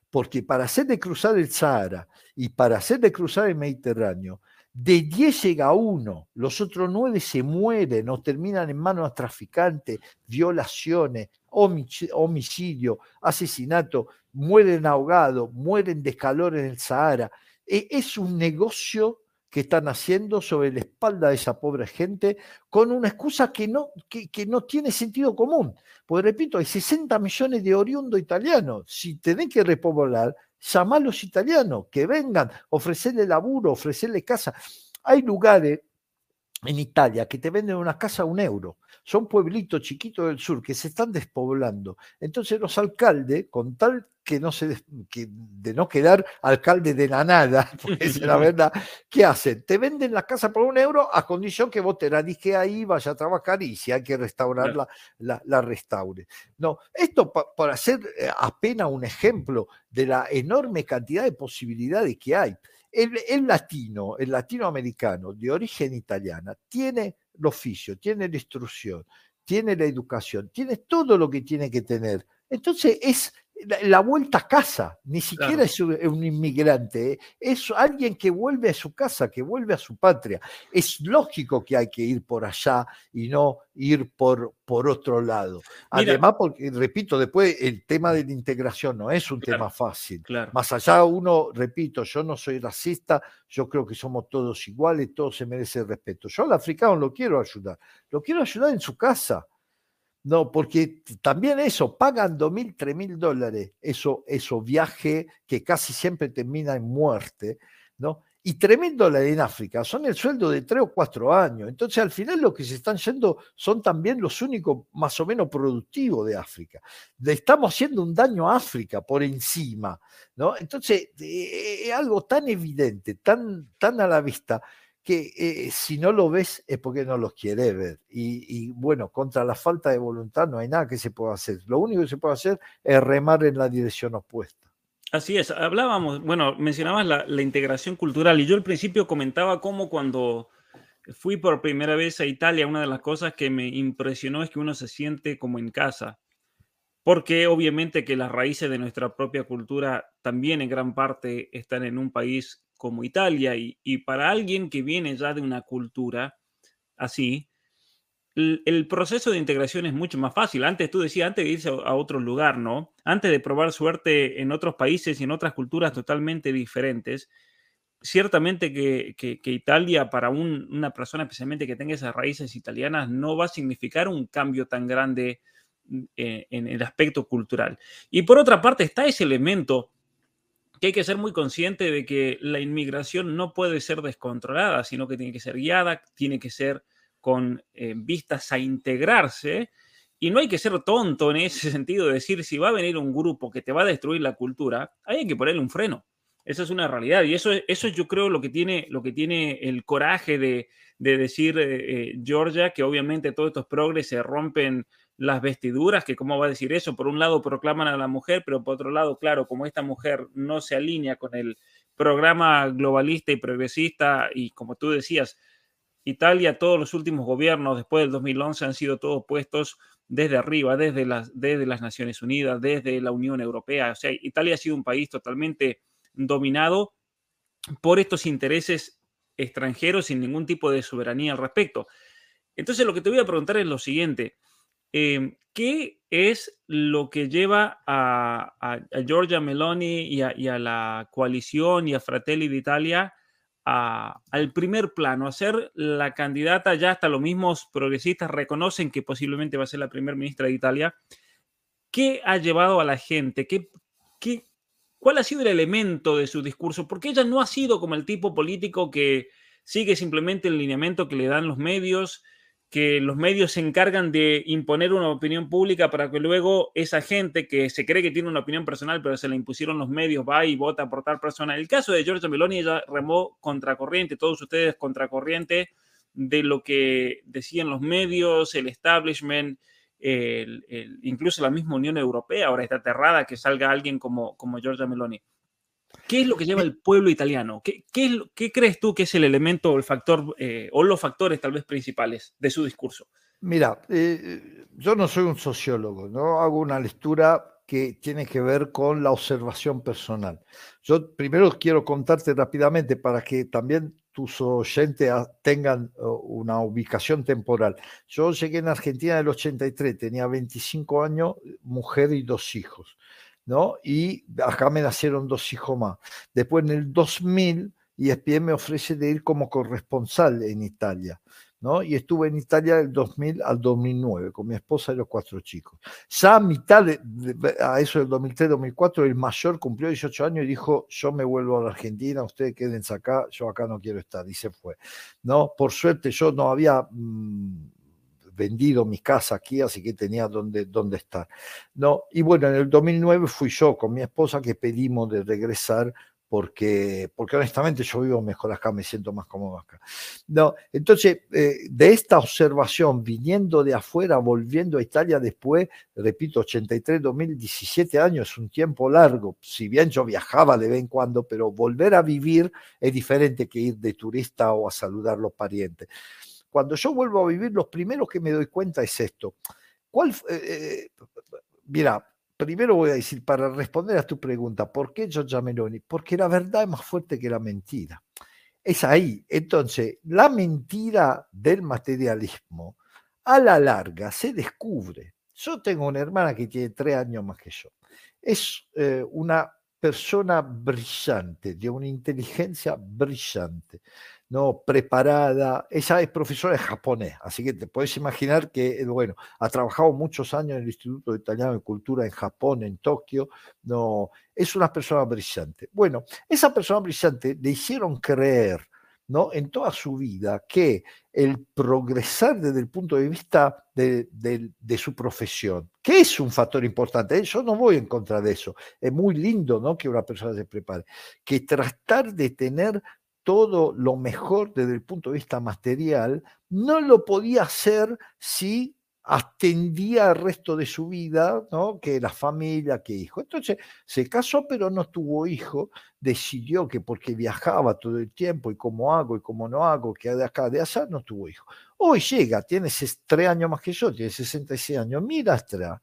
Porque para hacerle cruzar el Sahara y para hacerle cruzar el Mediterráneo, de 10 llega uno, los otros 9 se mueren o terminan en manos de traficantes, violaciones, homicidio, asesinato, mueren ahogados, mueren de calor en el Sahara. E, es un negocio que están haciendo sobre la espalda de esa pobre gente con una excusa que no, que, no tiene sentido común. Porque repito, hay 60 millones de oriundos italianos. Si tienen que repoblar, llamar a los italianos, que vengan, ofrecerle laburo, ofrecerle casa. Hay lugares en Italia que te venden una casa a un euro. Son pueblitos chiquitos del sur que se están despoblando. Entonces los alcaldes, con tal que no se que de no quedar alcalde de la nada, porque es la verdad, ¿qué hacen? Te venden la casa por un euro a condición que vos te la dije ahí, vaya a trabajar y si hay que restaurarla, la, la, restaure. No, esto para hacer eh, apenas un ejemplo de la enorme cantidad de posibilidades que hay. El, el, latino, el latinoamericano de origen italiana, tiene el oficio, tiene la instrucción, tiene la educación, tiene todo lo que tiene que tener. Entonces es la, vuelta a casa, ni siquiera es un, inmigrante, ¿eh? es alguien que vuelve a su casa, que vuelve a su patria. Es lógico que hay que ir por allá y no ir por, por otro lado. Además, porque, repito, después el tema de la integración no es un tema fácil. Más allá uno, repito, yo no soy racista, yo creo que somos todos iguales, todos se merecen respeto. Yo al africano lo quiero ayudar, lo quiero ayudar en su casa No, porque también eso, pagan dos mil, tres mil dólares, eso, eso viaje que casi siempre termina en muerte, ¿no? Y tres mil dólares en África son el sueldo de tres o cuatro años. Entonces, al final, lo que se están yendo son también los únicos más o menos productivos de África. Le estamos haciendo un daño a África por encima, ¿no? Entonces, eh, es algo tan evidente, tan, tan a la vista, que eh, si no lo ves es porque no los quiere ver. Y, bueno, contra la falta de voluntad no hay nada que se pueda hacer. Lo único que se puede hacer es remar en la dirección opuesta. Así es, hablábamos, bueno, mencionabas la, la integración cultural y yo al principio comentaba cómo cuando fui por primera vez a Italia, una de las cosas que me impresionó es que uno se siente como en casa, porque obviamente que las raíces de nuestra propia cultura también en gran parte están en un país como Italia y, para alguien que viene ya de una cultura así, el, proceso de integración es mucho más fácil. Antes tú decías, antes de irse a, otro lugar, ¿no? Antes de probar suerte en otros países y en otras culturas totalmente diferentes, ciertamente que, Italia para una persona especialmente que tenga esas raíces italianas no va a significar un cambio tan grande eh, en el aspecto cultural. Y por otra parte está ese elemento que hay que ser muy consciente de que la inmigración no puede ser descontrolada, sino que tiene que ser guiada, tiene que ser con eh, vistas a integrarse. Y no hay que ser tonto en ese sentido de decir, si va a venir un grupo que te va a destruir la cultura, hay que ponerle un freno. Esa es una realidad. Y eso, eso yo creo lo que tiene, lo que tiene el coraje de, decir eh, eh, Georgia, que obviamente todos estos progres se rompen las vestiduras, que cómo va a decir eso, por un lado proclaman a la mujer, pero por otro lado, claro, como esta mujer no se alinea con el programa globalista y progresista, y como tú decías, Italia, todos los últimos gobiernos después del 2011 han sido todos puestos desde arriba, desde las, desde las Naciones Unidas, desde la Unión Europea. O sea, Italia ha sido un país totalmente dominado por estos intereses extranjeros sin ningún tipo de soberanía al respecto. Entonces, lo que te voy a preguntar es lo siguiente. Em, ¿Qué es lo que lleva a, a, Giorgia Meloni y a, la coalición y a Fratelli d'Italia al primer plano, a ser la candidata, ya hasta los mismos progresistas reconocen que posiblemente va a ser la primera ministra de Italia? ¿Qué ha llevado a la gente? ¿Qué, qué, ¿Cuál ha sido el elemento de su discurso? Porque ella no ha sido como el tipo político que sigue simplemente el lineamiento que le dan los medios, que los medios se encargan de imponer una opinión pública para que luego esa gente que se cree que tiene una opinión personal, pero se la impusieron los medios, va y vota por tal persona. El caso de Giorgia Meloni, ella remó contracorriente, todos ustedes contracorriente de lo que decían los medios, el establishment, incluso la misma Unión Europea ahora está aterrada que salga alguien como, como Meloni. ¿Qué es lo que lleva el pueblo italiano? ¿Qué, qué, crees tú que es el elemento el factor eh, o los factores tal vez principales de su discurso? Mira, eh, yo no soy un sociólogo, no hago una lectura que tiene que ver con la observación personal. Yo primero quiero contarte rápidamente para que también tus oyentes tengan una ubicación temporal. Yo llegué en Argentina en el 83, tenía 25 años, mujer y dos hijos. ¿No? Y acá me nacieron dos hijos más. Después en el 2000, ESPN me ofrece de ir como corresponsal en Italia. ¿no? Y estuve en Italia del 2000 al 2009 con mi esposa y los cuatro chicos. Ya a mitad, a eso del 2003-2004, el mayor cumplió 18 años y dijo, yo me vuelvo a la Argentina, ustedes quédense acá, yo acá no quiero estar, y se fue. ¿no? Por suerte yo no había... Mm, vendido mi casa aquí, así que tenía donde, donde estar. ¿no? Y bueno, en el 2009 fui yo con mi esposa que pedimos de regresar porque, porque honestamente yo vivo mejor acá, me siento más cómodo acá. No, entonces, eh, de esta observación, viniendo de afuera, volviendo a Italia después, repito, 83, 2017 años, un tiempo largo, si bien yo viajaba de vez en cuando, pero volver a vivir es diferente que ir de turista o a saludar a los parientes cuando yo vuelvo a vivir, lo primero que me doy cuenta es esto. ¿Cuál, eh, eh, mira, primero voy a decir, para responder a tu pregunta, ¿por qué Giorgia Meloni? Porque la verdad es más fuerte que la mentira. Es ahí. Entonces, la mentira del materialismo a la larga se descubre. Yo tengo una hermana que tiene tres años más que yo. Es eh, una persona brillante, de una inteligencia brillante. No preparada. Ella es profesora de japonés, así que te puedes imaginar que, eh, bueno, ha trabajado muchos años en el Instituto Italiano de Cultura en Japón, en Tokio. No, es una persona brillante. Bueno, esa persona brillante le hicieron creer ¿no? en toda su vida que el progresar desde el punto de vista de, su profesión, que es un factor importante, yo no voy en contra de eso, es muy lindo ¿no? que una persona se prepare, que tratar de tener todo lo mejor desde el punto de vista material, no lo podía hacer si atendía al resto de su vida, ¿no? que la familia, que hijo. Entonces se casó, pero no tuvo hijo, decidió que porque viajaba todo el tiempo y cómo hago y cómo no hago, que de acá, de allá, no tuvo hijo. Hoy llega, tiene tres años más que yo, tiene 66 años, mira atrás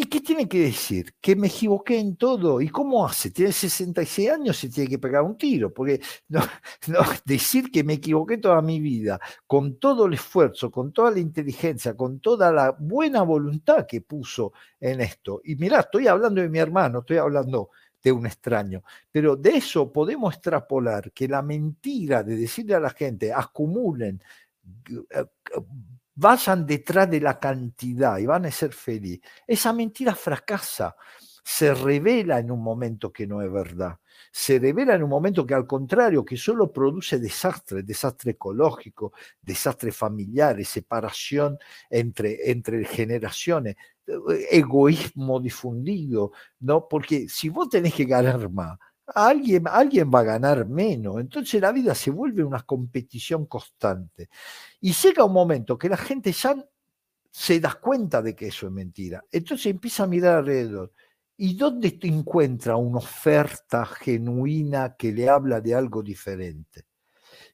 ¿Y qué tiene que decir? Que me equivoqué en todo. ¿Y cómo hace? Tiene 66 años, se tiene que pegar un tiro, porque decir que me equivoqué toda mi vida, con todo el esfuerzo, con toda la inteligencia, con toda la buena voluntad que puso en esto. Y mira, estoy hablando de mi hermano, estoy hablando de un extraño, pero de eso podemos extrapolar que la mentira de decirle a la gente, acumulen eh, vayan detrás de la cantidad y van a ser felices. Esa mentira fracasa, se revela en un momento que no es verdad. Se revela en un momento que al contrario, que solo produce desastre, desastre ecológico, desastre familiar, separación entre, entre generaciones, egoísmo difundido, ¿no? Porque si vos tenés que ganar más, alguien, alguien va a ganar menos. Entonces la vida se vuelve una competición constante. Y llega un momento que la gente ya se da cuenta de que eso es mentira. Entonces empieza a mirar alrededor. ¿Y dónde te encuentra una oferta genuina que le habla de algo diferente?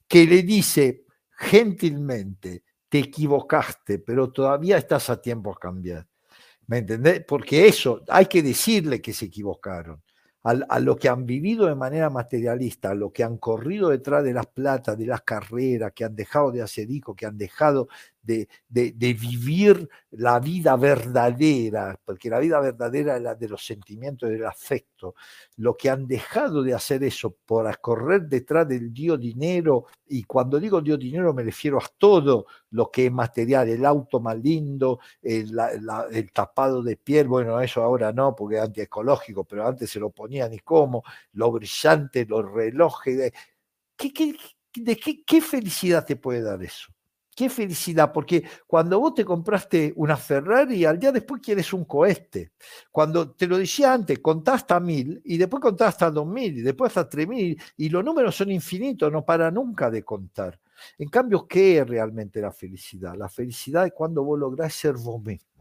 Que le dice gentilmente, te equivocaste, pero todavía estás a tiempo a cambiar. ¿Me entendés? Porque eso, hay que decirle que se equivocaron a, lo que han vivido de manera materialista, a lo que han corrido detrás de las plata, de las carreras, que han dejado de hacer hijos, que han dejado de, vivir la vida verdadera, porque la vida verdadera es la de los sentimientos, del afecto, lo que han dejado de hacer eso por correr detrás del Dios dinero, y cuando digo Dios dinero me refiero a todo lo que es material, el auto más lindo, el, tapado de piel, bueno, eso ahora no, porque es antiecológico, pero antes se lo ponían y cómo, lo brillante, los relojes, ¿qué, de qué felicidad te puede dar eso? Qué felicidad, porque cuando vos te compraste una Ferrari, al día después quieres un cohete. Cuando te lo decía antes, contás hasta mil y después contás hasta dos mil y después hasta tres mil y los números son infinitos, no para nunca de contar. En cambio, ¿qué es realmente la felicidad? La felicidad es cuando vos lográs ser vos mismo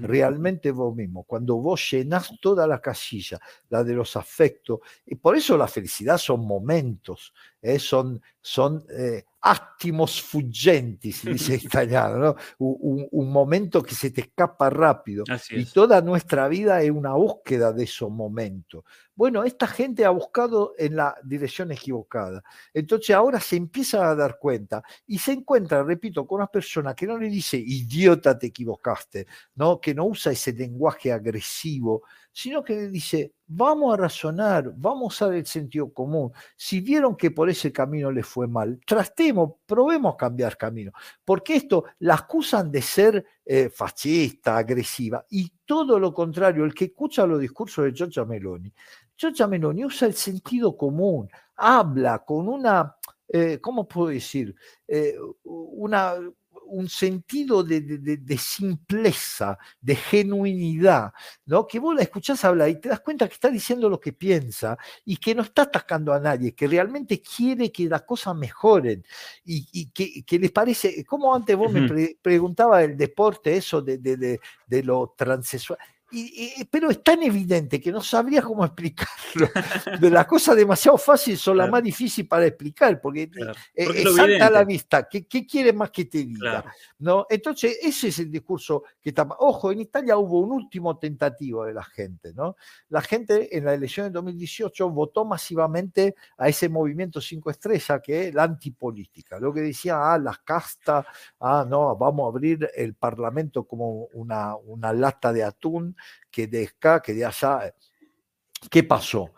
realmente vos mismo, cuando vos llenás toda la casilla, la de los afectos, y por eso la felicidad son momentos, ¿eh? son, son eh, áttimos fuggenti, si dice en italiano, ¿no? un, momento que se te escapa rápido. Y toda nuestra vida es una búsqueda de esos momentos. Bueno, esta gente ha buscado en la dirección equivocada. Entonces ahora se empieza a dar cuenta y se encuentra, repito, con una persona que no le dice idiota te equivocaste, ¿no? que no usa ese lenguaje agresivo, sino que dice, vamos a razonar, vamos a ver el sentido común. Si vieron que por ese camino les fue mal, trastemos, probemos cambiar camino, porque esto la acusan de ser eh, fascista, agresiva, y todo lo contrario, el que escucha los discursos de Giorgia Meloni, Giorgia Meloni usa el sentido común, habla con una, eh, ¿cómo puedo decir? Eh, una un sentido de, simpleza, de genuinidad, ¿no? que vos la escuchás hablar y te das cuenta que está diciendo lo que piensa y que no está atacando a nadie, que realmente quiere que las cosas mejoren y, que, les parece, como antes vos me preguntaba el deporte, eso de, de lo transexual pero es tan evidente que no sabría cómo explicarlo. De las cosas demasiado fáciles son las más difíciles para explicar, porque, eh, es salta a la vista. ¿Qué, ¿Qué, quiere más que te diga? ¿No? Entonces, ese es el discurso que está. Ojo, en Italia hubo un último tentativo de la gente. ¿no? La gente en la elección de 2018 votó masivamente a ese movimiento cinco estrellas, que es la antipolítica. Lo que decía, ah, las castas, ah, no, vamos a abrir el parlamento como una, una lata de atún que de acá, que de allá. ¿Qué pasó?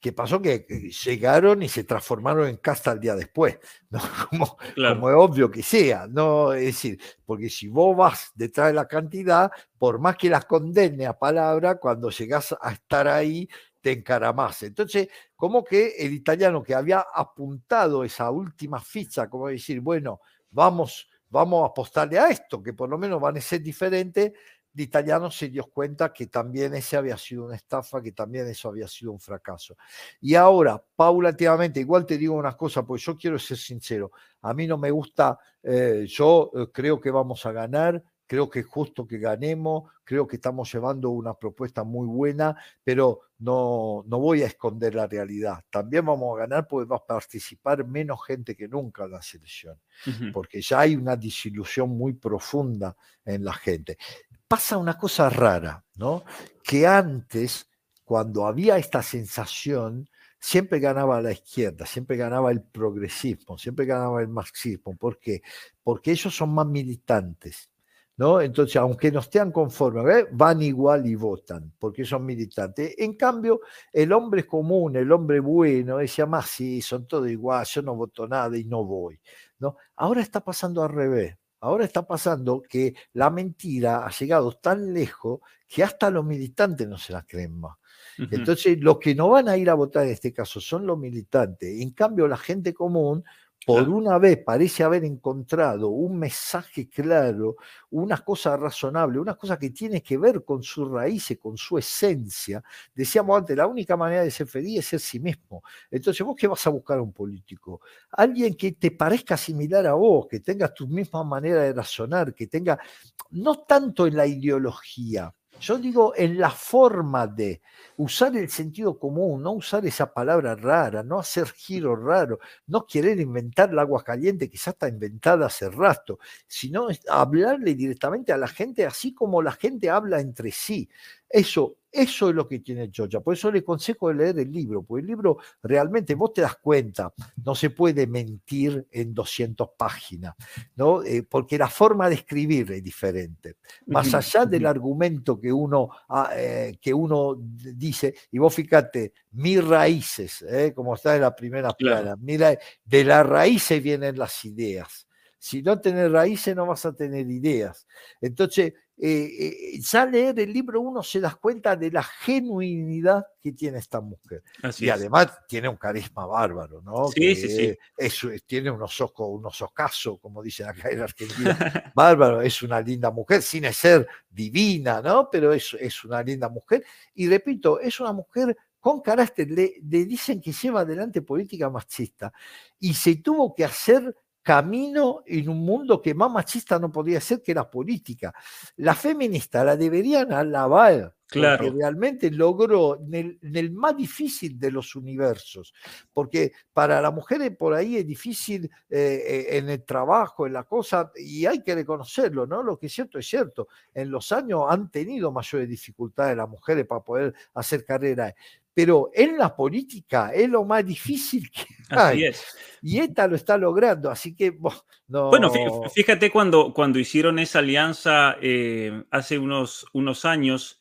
¿Qué pasó? Que llegaron y se transformaron en casta al día después, ¿no? como, como, es obvio que sea, ¿no? Es decir, porque si vos vas detrás de la cantidad, por más que las condene a palabra, cuando llegás a estar ahí, te encaramás. Entonces, como que el italiano que había apuntado esa última ficha, como decir, bueno, vamos, vamos a apostarle a esto, que por lo menos van a ser diferentes, de italiano se dio cuenta que también ese había sido una estafa, que también eso había sido un fracaso. Y ahora, paulatinamente, igual te digo una cosa, porque yo quiero ser sincero, a mí no me gusta, eh, yo eh, creo que vamos a ganar, creo que es justo que ganemos, creo que estamos llevando una propuesta muy buena, pero no, no voy a esconder la realidad. También vamos a ganar porque va a participar menos gente que nunca en la selección, porque ya hay una disilusión muy profunda en la gente pasa una cosa rara, ¿no? Que antes, cuando había esta sensación, siempre ganaba la izquierda, siempre ganaba el progresismo, siempre ganaba el marxismo. ¿Por qué? Porque ellos son más militantes. ¿No? Entonces, aunque no estén conformes, van igual y votan, porque son militantes. En cambio, el hombre común, el hombre bueno, decía más, sí, son todos igual, yo no voto nada y no voy. ¿no? Ahora está pasando al revés. Ahora está pasando que la mentira ha llegado tan lejos que hasta los militantes no se la creen más. Entonces, los que no van a ir a votar en este caso son los militantes. En cambio, la gente común por una vez parece haber encontrado un mensaje claro, una cosa razonable, una cosa que tiene que ver con sus raíces, con su esencia. Decíamos antes, la única manera de ser feliz es ser sí mismo. Entonces, ¿vos qué vas a buscar a un político? Alguien que te parezca similar a vos, que tenga tu misma manera de razonar, que tenga, no tanto en la ideología, yo digo en la forma de usar el sentido común, no usar esa palabra rara, no hacer giros raros, no querer inventar el agua caliente que ya está inventada hace rato, sino hablarle directamente a la gente así como la gente habla entre sí. Eso, eso es lo que tiene Georgia. Por eso le consejo leer el libro, porque el libro realmente vos te das cuenta, no se puede mentir en 200 páginas, ¿no? Eh, porque la forma de escribir es diferente. Más allá del argumento que uno, ah, eh, que uno dice, y vos fíjate, mis raíces, ¿eh? como está en la primera plana, mira, de las raíces vienen las ideas. Si no tenés raíces no vas a tener ideas. Entonces, eh, eh, ya leer el libro uno se da cuenta de la genuinidad que tiene esta mujer. y además tiene un carisma bárbaro, ¿no? Sí, sí, sí. tiene unos ojos, unos ojazos, como dicen acá en Argentina. bárbaro, es una linda mujer, sin ser divina, ¿no? Pero es, es una linda mujer. Y repito, es una mujer con carácter, le, le dicen que lleva adelante política machista y se tuvo que hacer camino en un mundo que más machista no podía ser que la política. La feminista la deberían alabar. Claro. Porque realmente logró en el, más difícil de los universos, porque para las mujeres por ahí es difícil eh, eh, en el trabajo, en la cosa, y hay que reconocerlo, ¿no? Lo que es cierto es cierto. En los años han tenido mayores dificultades las mujeres para poder hacer carrera, pero en la política es lo más difícil que hay. Así es. Y esta lo está logrando, así que no... Bueno, fíjate cuando, cuando hicieron esa alianza eh, hace unos, unos años,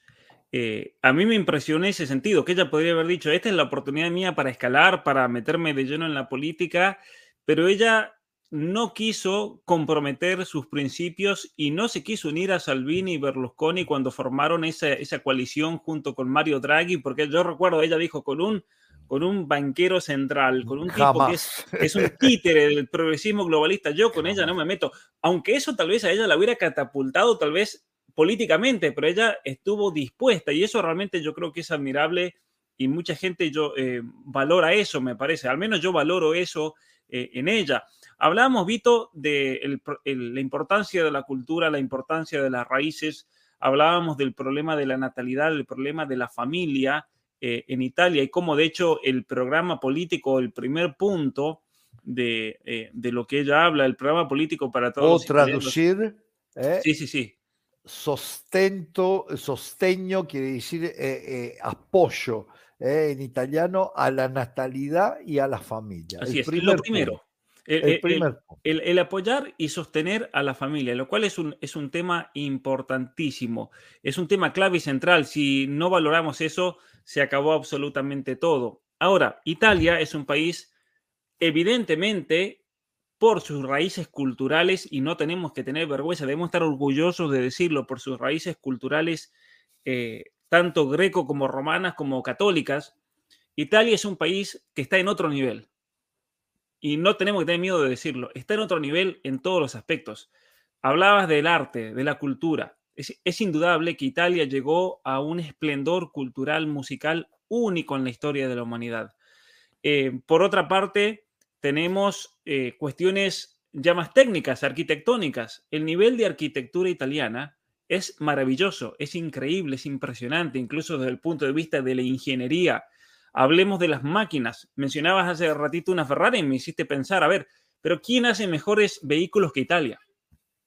eh, a mí me impresionó ese sentido, que ella podría haber dicho, esta es la oportunidad mía para escalar, para meterme de lleno en la política, pero ella no quiso comprometer sus principios y no se quiso unir a Salvini y Berlusconi cuando formaron esa, esa coalición junto con Mario Draghi, porque yo recuerdo, ella dijo, con un, con un banquero central, con un tipo que es, un títere del progresismo globalista, yo con ella no me meto, aunque eso tal vez a ella la hubiera catapultado tal vez políticamente, pero ella estuvo dispuesta y eso realmente yo creo que es admirable y mucha gente yo eh, valora eso, me parece, al menos yo valoro eso eh, en ella. Hablábamos, Vito, de la importancia de la cultura, la importancia de las raíces, hablábamos del problema de la natalidad, el problema de la familia eh, en Italia y cómo de hecho el programa político, el primer punto de, eh, lo que ella habla, el programa político para todos. O traducir. ¿eh? sí, sí, sí. Sostento, sostegno quiere decir apoyo en italiano a la natalidad y a la familia. Así es, lo primero. El, apoyar y sostener a la familia, lo cual es un, es un tema importantísimo, es un tema clave y central. Si no valoramos eso, se acabó absolutamente todo. Ahora, Italia es un país evidentemente por sus raíces culturales, y no tenemos que tener vergüenza, debemos estar orgullosos de decirlo, por sus raíces culturales, eh, tanto greco como romanas como católicas, Italia es un país que está en otro nivel. Y no tenemos que tener miedo de decirlo, está en otro nivel en todos los aspectos. Hablabas del arte, de la cultura. Es, indudable que Italia llegó a un esplendor cultural, musical único en la historia de la humanidad. Eh, por otra parte, tenemos eh, cuestiones ya más técnicas, arquitectónicas. El nivel de arquitectura italiana es maravilloso, es increíble, es impresionante, incluso desde el punto de vista de la ingeniería. Hablemos de las máquinas. Mencionabas hace ratito una Ferrari y me hiciste pensar, a ver, pero ¿quién hace mejores vehículos que Italia?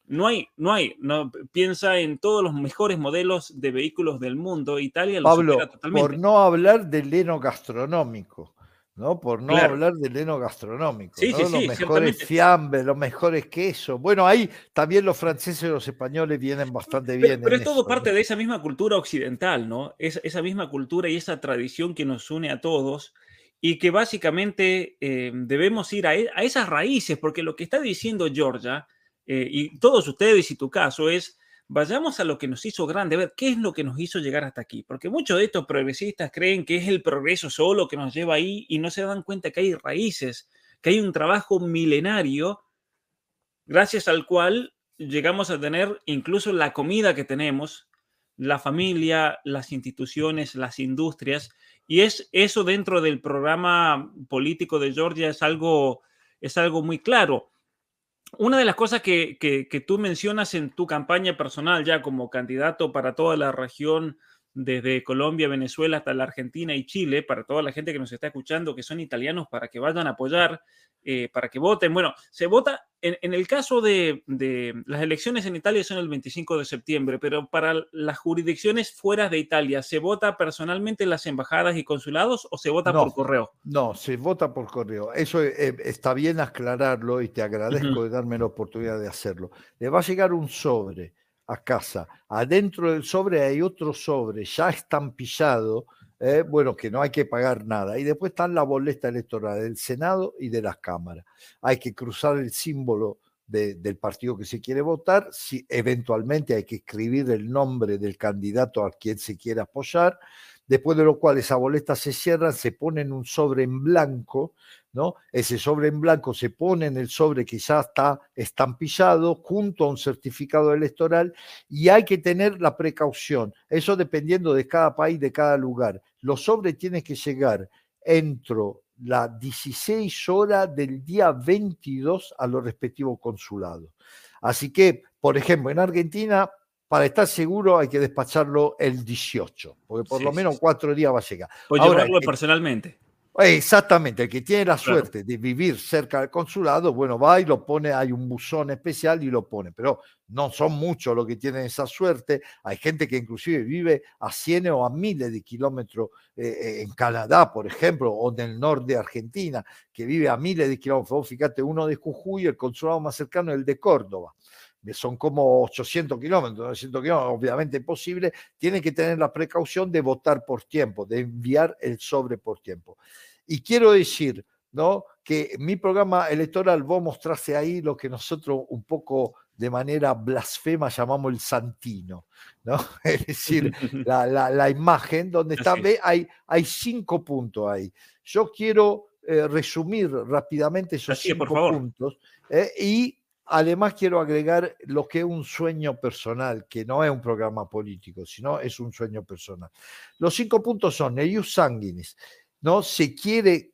No hay, no hay. No, piensa en todos los mejores modelos de vehículos del mundo. Italia lo Pablo, totalmente. Por no hablar del heno gastronómico. ¿No? Por no hablar del heno gastronómico, los mejores fiambres, los mejores quesos. Bueno, ahí también los franceses y los españoles vienen bastante bien. Pero, es todo parte de esa misma cultura occidental, ¿no? Es, esa misma cultura y esa tradición que nos une a todos y que básicamente eh, debemos ir e, a, esas raíces, porque lo que está diciendo Georgia, eh, y todos ustedes y tu caso, es vayamos a lo que nos hizo grande, a ver qué es lo que nos hizo llegar hasta aquí, porque muchos de estos progresistas creen que es el progreso solo que nos lleva ahí y no se dan cuenta que hay raíces, que hay un trabajo milenario gracias al cual llegamos a tener incluso la comida que tenemos, la familia, las instituciones, las industrias, y es eso dentro del programa político de Georgia es algo, es algo muy claro una de las cosas que, tú mencionas en tu campaña personal ya como candidato para toda la región, desde Colombia, Venezuela hasta la Argentina y Chile, para toda la gente que nos está escuchando, que son italianos, para que vayan a apoyar eh, para que voten. Bueno, se vota, en, el caso de, las elecciones en Italia son el 25 de septiembre, pero para las jurisdicciones fuera de Italia, ¿se vota personalmente en las embajadas y consulados o se vota por correo? No, se vota por correo. Eso eh, está bien aclararlo y te agradezco de darme la oportunidad de hacerlo. Le va a llegar un sobre a casa. Adentro del sobre hay otro sobre ya estampillado eh, bueno, que no hay que pagar nada. Y después está la boleta electoral del Senado y de las cámaras. Hay que cruzar el símbolo del partido que se quiere votar, si eventualmente hay que escribir el nombre del candidato a quien se quiere apoyar, después de lo cual esa boleta se cierra, se pone en un sobre en blanco, ¿no? Ese sobre en blanco se pone en el sobre que ya está estampillado junto a un certificado electoral y hay que tener la precaución, eso dependiendo de cada país, de cada lugar. Los sobres tienen que llegar entre las 16 horas del día 22 a los respectivos consulados. Así que, por ejemplo, en Argentina para estar seguro hay que despacharlo el 18, porque por lo menos cuatro días va a llegar. O llevarlo personalmente. Exactamente, el que tiene la suerte de vivir cerca del consulado, bueno, va y lo pone, hay un buzón especial y lo pone, pero no son muchos los que tienen esa suerte, hay gente que inclusive vive a cientos o a miles de kilómetros eh, eh, en Canadá, por ejemplo, o en el norte de Argentina, que vive a miles de kilómetros, fíjate, uno de Jujuy, el consulado más cercano es el de Córdoba son como 800 kilómetros, 900 kilómetros, obviamente posible, tienen que tener la precaución de votar por tiempo, de enviar el sobre por tiempo. Y quiero decir, ¿no? Que mi programa electoral, vos mostraste ahí lo que nosotros un poco de manera blasfema llamamos el santino, ¿no? Es decir, la, imagen donde está, ve, hay, hay cinco puntos ahí. Yo quiero eh, resumir rápidamente esos cinco puntos eh, y Además, quiero agregar lo que es un sueño personal, que no es un programa político, sino es un sueño personal. Los cinco puntos son el ius sanguinis, ¿no? Se quiere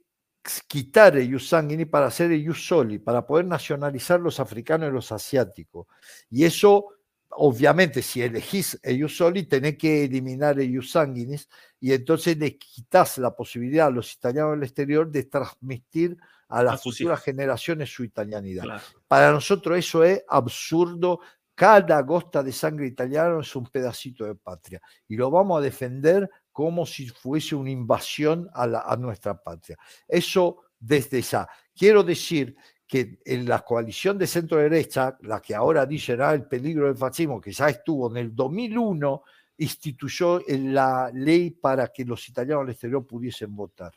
quitar el ius sanguinis para hacer el ius soli, para poder nacionalizar los africanos y los asiáticos. Y eso, obviamente, si elegís el ius soli, tenés que eliminar el ius sanguinis y entonces le quitas la posibilidad a los italianos del exterior de transmitir a las futuras generaciones su italianidad. Para nosotros eso es absurdo. Cada gota de sangre italiana es un pedacito de patria y lo vamos a defender como si fuese una invasión a, nuestra patria. Eso desde ya. Quiero decir que en la coalición de centro derecha, la que ahora dice ah, el peligro del fascismo, que ya estuvo en el 2001, instituyó la ley para que los italianos al exterior pudiesen votar.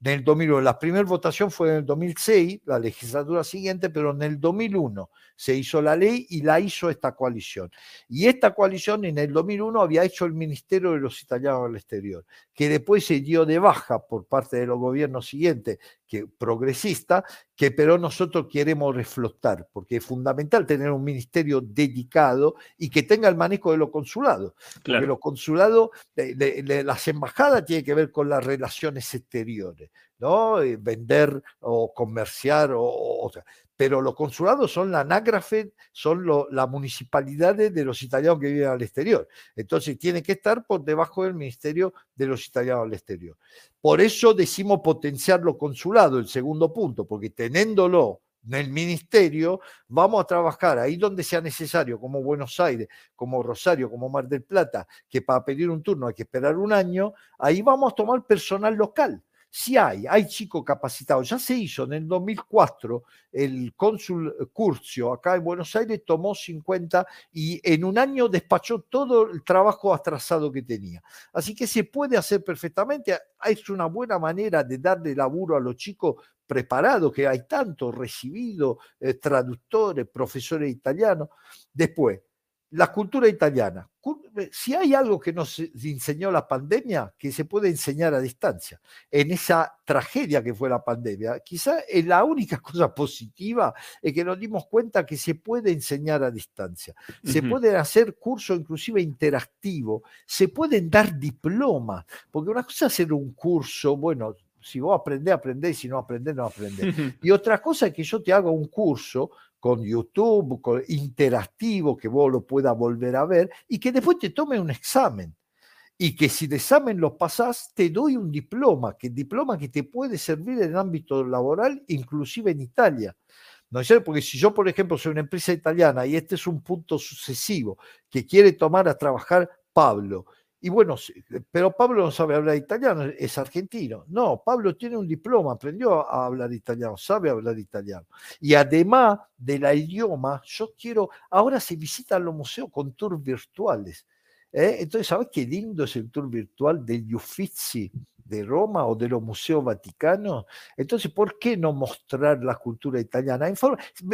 En el 2001. La primera votación fue en el 2006, la legislatura siguiente, pero en el 2001 se hizo la ley y la hizo esta coalición. Y esta coalición en el 2001 había hecho el Ministerio de los Italianos al Exterior, que después se dio de baja por parte de los gobiernos siguientes, que progresista, que pero nosotros queremos reflotar, porque es fundamental tener un ministerio dedicado y que tenga el manejo de los consulados. Porque los consulados, las embajadas tienen que ver con las relaciones exteriores, ¿no? Eh, vender o comerciar o, o, pero los consulados son la anágrafe, son las municipalidades de los italianos que viven al exterior. Entonces tiene que estar por debajo del Ministerio de los Italianos al exterior. Por eso decimos potenciar los consulados, el segundo punto, porque teniéndolo en el ministerio, vamos a trabajar ahí donde sea necesario, como Buenos Aires, como Rosario, como Mar del Plata, que para pedir un turno hay que esperar un año, ahí vamos a tomar personal local Sí hay, hay chicos capacitados. Ya se hizo en el 2004, el cónsul Curcio acá en Buenos Aires tomó 50 y en un año despachó todo el trabajo atrasado que tenía. Así que se puede hacer perfectamente. Es una buena manera de darle laburo a los chicos preparados, que hay tantos recibidos, eh, traductores, profesores italianos. Después, la cultura italiana. Eh, si hay algo que nos enseñó la pandemia, que se puede enseñar a distancia, en esa tragedia que fue la pandemia, quizá es la única cosa positiva es que nos dimos cuenta que se puede enseñar a distancia, se pueden hacer cursos inclusive interactivos, se pueden dar diplomas, porque una cosa es hacer un curso, bueno, si vos aprendés, aprendés, si no aprendés, no aprendés. Y otra cosa es que yo te haga un curso con YouTube, con interactivo, que vos lo puedas volver a ver y que después te tome un examen. Y que si el examen lo pasás, te doy un diploma, que diploma que te puede servir en el ámbito laboral, inclusive en Italia. ¿No es? Porque si yo, por ejemplo, soy una empresa italiana y este es un punto sucesivo que quiere tomar a trabajar Pablo y bueno, pero Pablo no sabe hablar italiano, es argentino. No, Pablo tiene un diploma, aprendió a hablar italiano, sabe hablar italiano. Y además de la idioma, yo quiero, ahora se visitan los museos con tours virtuales. ¿eh? Entonces, ¿sabes qué lindo es el tour virtual degli Uffizi de Roma o de los museos vaticanos. Entonces, ¿por qué no mostrar la cultura italiana?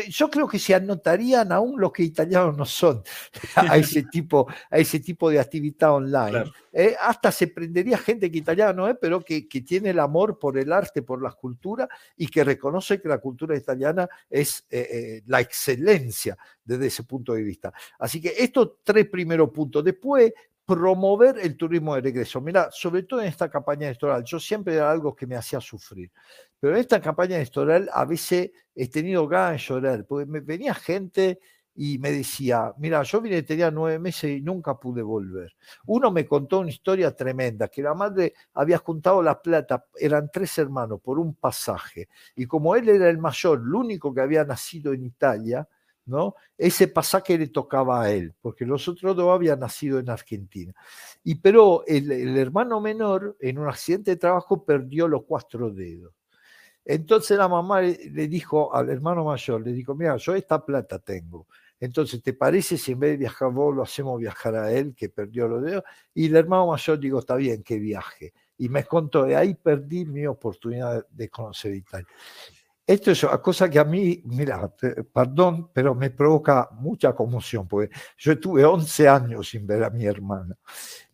Yo creo que se anotarían aún los que italianos no son a ese tipo, a ese tipo de actividad online. Eh, hasta se prendería gente que italiana no es, pero que, que, tiene el amor por el arte, por la cultura y que reconoce que la cultura italiana es eh, eh, la excelencia desde ese punto de vista. Así que estos tres primeros puntos. Después, promover el turismo de regreso. Mira, sobre todo en esta campaña electoral, yo siempre era algo que me hacía sufrir, pero en esta campaña electoral a veces he tenido ganas de llorar, porque me venía gente y me decía, mira, yo vine, tenía nueve meses y nunca pude volver. Uno me contó una historia tremenda, que la madre había juntado la plata, eran tres hermanos, por un pasaje, y como él era el mayor, el único que había nacido en Italia, ¿no? Ese pasaje le tocaba a él, porque los otros dos habían nacido en Argentina. Y pero el, hermano menor, en un accidente de trabajo, perdió los cuatro dedos. Entonces la mamá le, dijo al hermano mayor, le dijo, mira, yo esta plata tengo. Entonces, ¿te parece si en vez de viajar vos lo hacemos viajar a él, que perdió los dedos? Y el hermano mayor dijo, está bien, que viaje. Y me contó, de ahí perdí mi oportunidad de conocer Italia. Esto es una cosa que a mí, mira, perdón, pero me provoca mucha conmoción, porque yo estuve 11 años sin ver a mi hermana.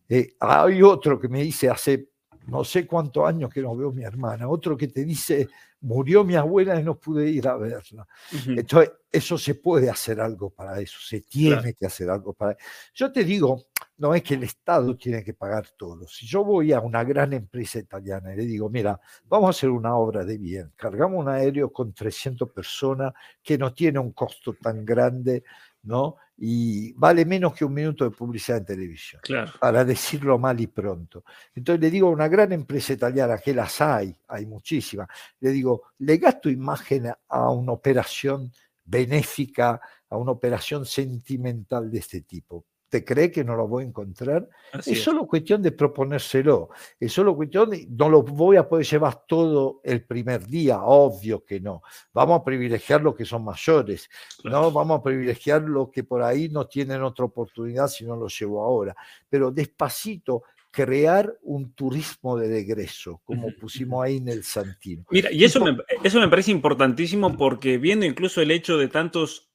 Eh, hay otro que me dice hace no sé cuántos años que no veo a mi hermana, otro que te dice, murió mi abuela y no pude ir a verla. Entonces, eso se puede hacer algo para eso, se tiene que hacer algo para eso. Yo te digo, no es que el Estado tiene que pagar todo. Si yo voy a una gran empresa italiana y le digo, mira, vamos a hacer una obra de bien, cargamos un aéreo con 300 personas que no tiene un costo tan grande, ¿no? Y vale menos que un minuto de publicidad en televisión, claro. para decirlo mal y pronto. Entonces le digo a una gran empresa italiana, que las hay, hay muchísimas, le digo, le gasto imagen a una operación benéfica, a una operación sentimental de este tipo te cree que no lo voy a encontrar. es, solo cuestión de proponérselo. Es solo cuestión de, no lo voy a poder llevar todo el primer día, obvio que no. Vamos a privilegiar los que son mayores, no vamos a privilegiar los que por ahí no tienen otra oportunidad si no lo llevo ahora. Pero despacito, crear un turismo de regreso, como pusimos ahí en el Santino. Mira, y eso me, eso me parece importantísimo porque viendo incluso el hecho de tantos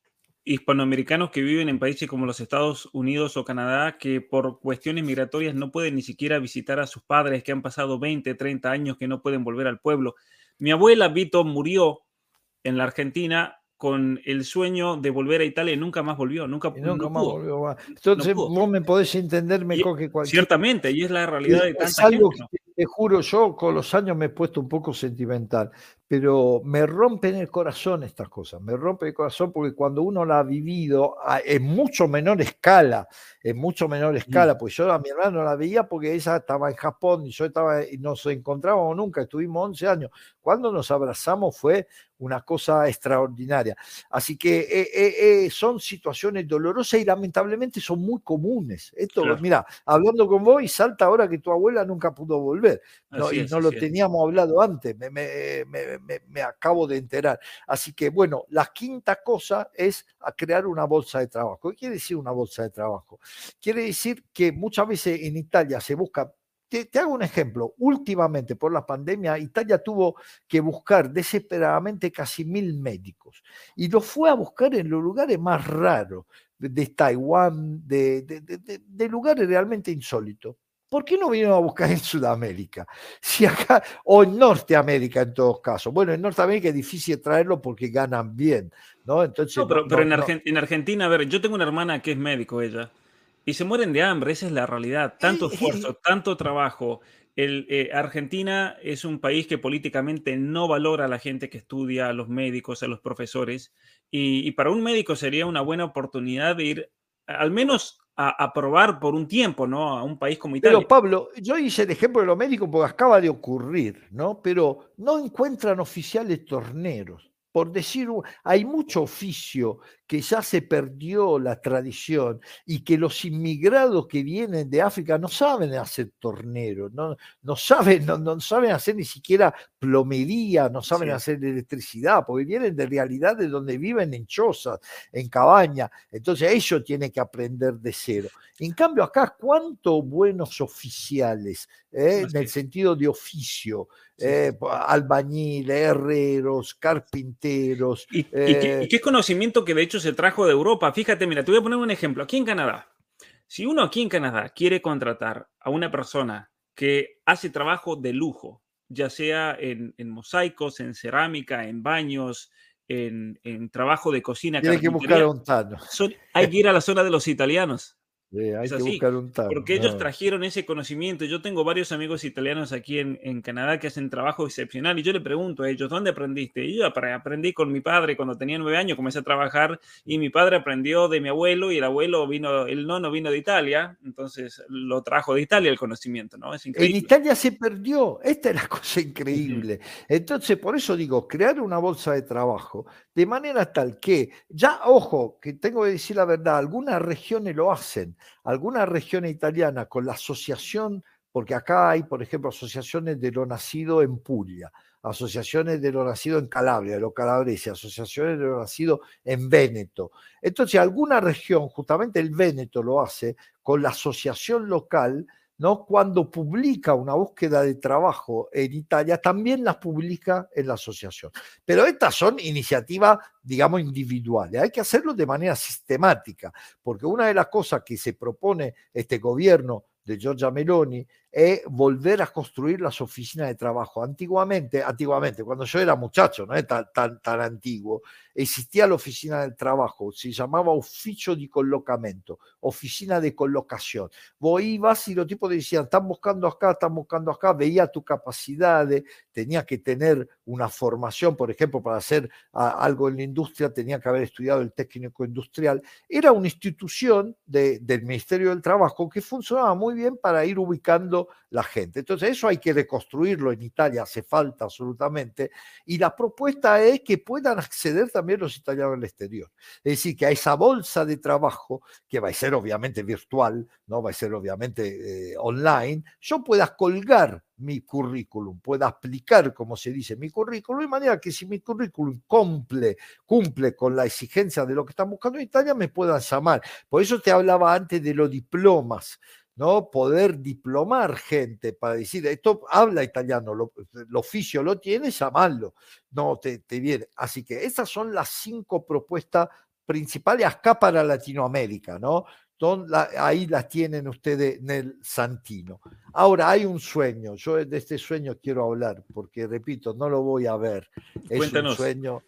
hispanoamericanos que viven en países como los Estados Unidos o Canadá que por cuestiones migratorias no pueden ni siquiera visitar a sus padres que han pasado 20, 30 años que no pueden volver al pueblo. Mi abuela Vito murió en la Argentina con el sueño de volver a Italia y nunca más volvió, nunca, nunca más volvió. Entonces vos me podés entender mejor que cualquier... Ciertamente, y es la realidad de tanta algo gente, te juro, yo con los años me he puesto un poco sentimental, pero me rompen el corazón estas cosas, me rompe el corazón porque cuando uno la ha vivido en mucho menor escala, en mucho menor escala, pues yo a mi hermano la veía porque ella estaba en Japón y yo estaba, y nos encontrábamos nunca, estuvimos 11 años. Cuando nos abrazamos fue una cosa extraordinaria. Así que eh, eh, eh, son situaciones dolorosas y lamentablemente son muy comunes. Esto, mira, hablando con vos y salta ahora que tu abuela nunca pudo volver. No, y no lo teníamos hablado antes, me, me, acabo de enterar. Así que bueno, la quinta cosa es crear una bolsa de trabajo. ¿Qué quiere decir una bolsa de trabajo? Quiere decir que muchas veces en Italia se busca te, hago un ejemplo. Últimamente, por la pandemia, Italia tuvo que buscar desesperadamente casi mil médicos y los fue a buscar en los lugares más raros de Taiwán, de, de lugares realmente insólitos. ¿Por qué no vinieron a buscar en Sudamérica? Si acá, o en Norteamérica en todos casos. Bueno, en Norteamérica es difícil traerlo porque ganan bien, ¿no? Entonces, pero, en, en, Argentina, a ver, yo tengo una hermana que es médico, ella, y se mueren de hambre, esa es la realidad. Tanto esfuerzo, tanto trabajo. El, eh, Argentina es un país que políticamente no valora a la gente que estudia, a los médicos, a los profesores, y, y para un médico sería una buena oportunidad de ir al menos a, probar por un tiempo, ¿no? A un país como Italia. Pero Pablo, yo hice el ejemplo de los médicos porque acaba de ocurrir, ¿no? Pero no encuentran oficiales torneros por decir, hay mucho oficio que ya se perdió la tradición y que los inmigrados que vienen de África no saben hacer torneros, no, no, saben, no, saben hacer ni siquiera plomería, no saben hacer electricidad, porque vienen de realidades donde viven en chozas, en cabaña. Entonces ellos tienen que aprender de cero. En cambio, acá, ¿cuántos buenos oficiales, eh, en el sentido de oficio? Eh, albañiles, herreros, carpinteros. Eh, ¿Y, qué, conocimiento que de hecho se trajo de Europa? Fíjate, mira, te voy a poner un ejemplo. Aquí en Canadá, si uno aquí en Canadá quiere contratar a una persona que hace trabajo de lujo, ya sea en, mosaicos, en cerámica, en baños, en, trabajo de cocina. Tiene que buscar a un hay que ir a la zona de los italianos hay que buscar un Porque ellos trajeron ese conocimiento. Yo tengo varios amigos italianos aquí en, en, Canadá que hacen trabajo excepcional y yo le pregunto a ellos, ¿dónde aprendiste? Y yo aprendí con mi padre cuando tenía nueve años, comencé a trabajar y mi padre aprendió de mi abuelo y el abuelo vino, el nono vino de Italia, entonces lo trajo de Italia el conocimiento, ¿no? Es increíble. En Italia se perdió, esta es la cosa increíble. Entonces, por eso digo, crear una bolsa de trabajo de manera tal que, ya, ojo, que tengo que decir la verdad, algunas regiones lo hacen, algunas regiones italianas con la asociación, porque acá hay, por ejemplo, asociaciones de lo nacido en Puglia, asociaciones de lo nacido en Calabria, de lo calabrese, asociaciones de lo nacido en Véneto. Entonces, alguna región, justamente el Véneto lo hace con la asociación local, ¿no? Cuando publica una búsqueda de trabajo en Italia, también las publica en la asociación. Pero estas son iniciativas, digamos, individuales. Hay que hacerlo de manera sistemática, porque una de las cosas que se propone este gobierno de Giorgia Meloni es volver a construir las oficinas de trabajo. Antiguamente, antiguamente, cuando yo era muchacho, no es tan, tan, tan antiguo, existía la oficina del trabajo, se llamaba oficio de colocamiento, oficina de colocación. Vos ibas y los tipos decían, están buscando acá, están buscando acá, veía tu capacidad, tenía que tener una formación, por ejemplo, para hacer algo en la industria, tenía que haber estudiado el técnico industrial. Era una institución del Ministerio del Trabajo que funcionaba muy bien para ir ubicando la gente. Entonces, eso hay que reconstruirlo en Italia, hace falta absolutamente. Y la propuesta es que puedan acceder también los italianos al exterior. Es decir, que a esa bolsa de trabajo, que va a ser obviamente virtual, no va a ser obviamente eh, online, yo pueda colgar mi currículum, pueda aplicar, como se dice, mi currículum, de manera que si mi currículum cumple, cumple con la exigencia de lo que están buscando en Italia, me puedan llamar. Por eso te hablaba antes de los diplomas ¿no? Poder diplomar gente para decir, esto habla italiano, lo, el oficio lo tiene, llamarlo, no te, te viene. Así que esas son las cinco propuestas principales acá para Latinoamérica, ¿no? ahí las tienen ustedes en el Santino. Ahora, hay un sueño, yo de este sueño quiero hablar, porque repito, no lo voy a ver, es un sueño,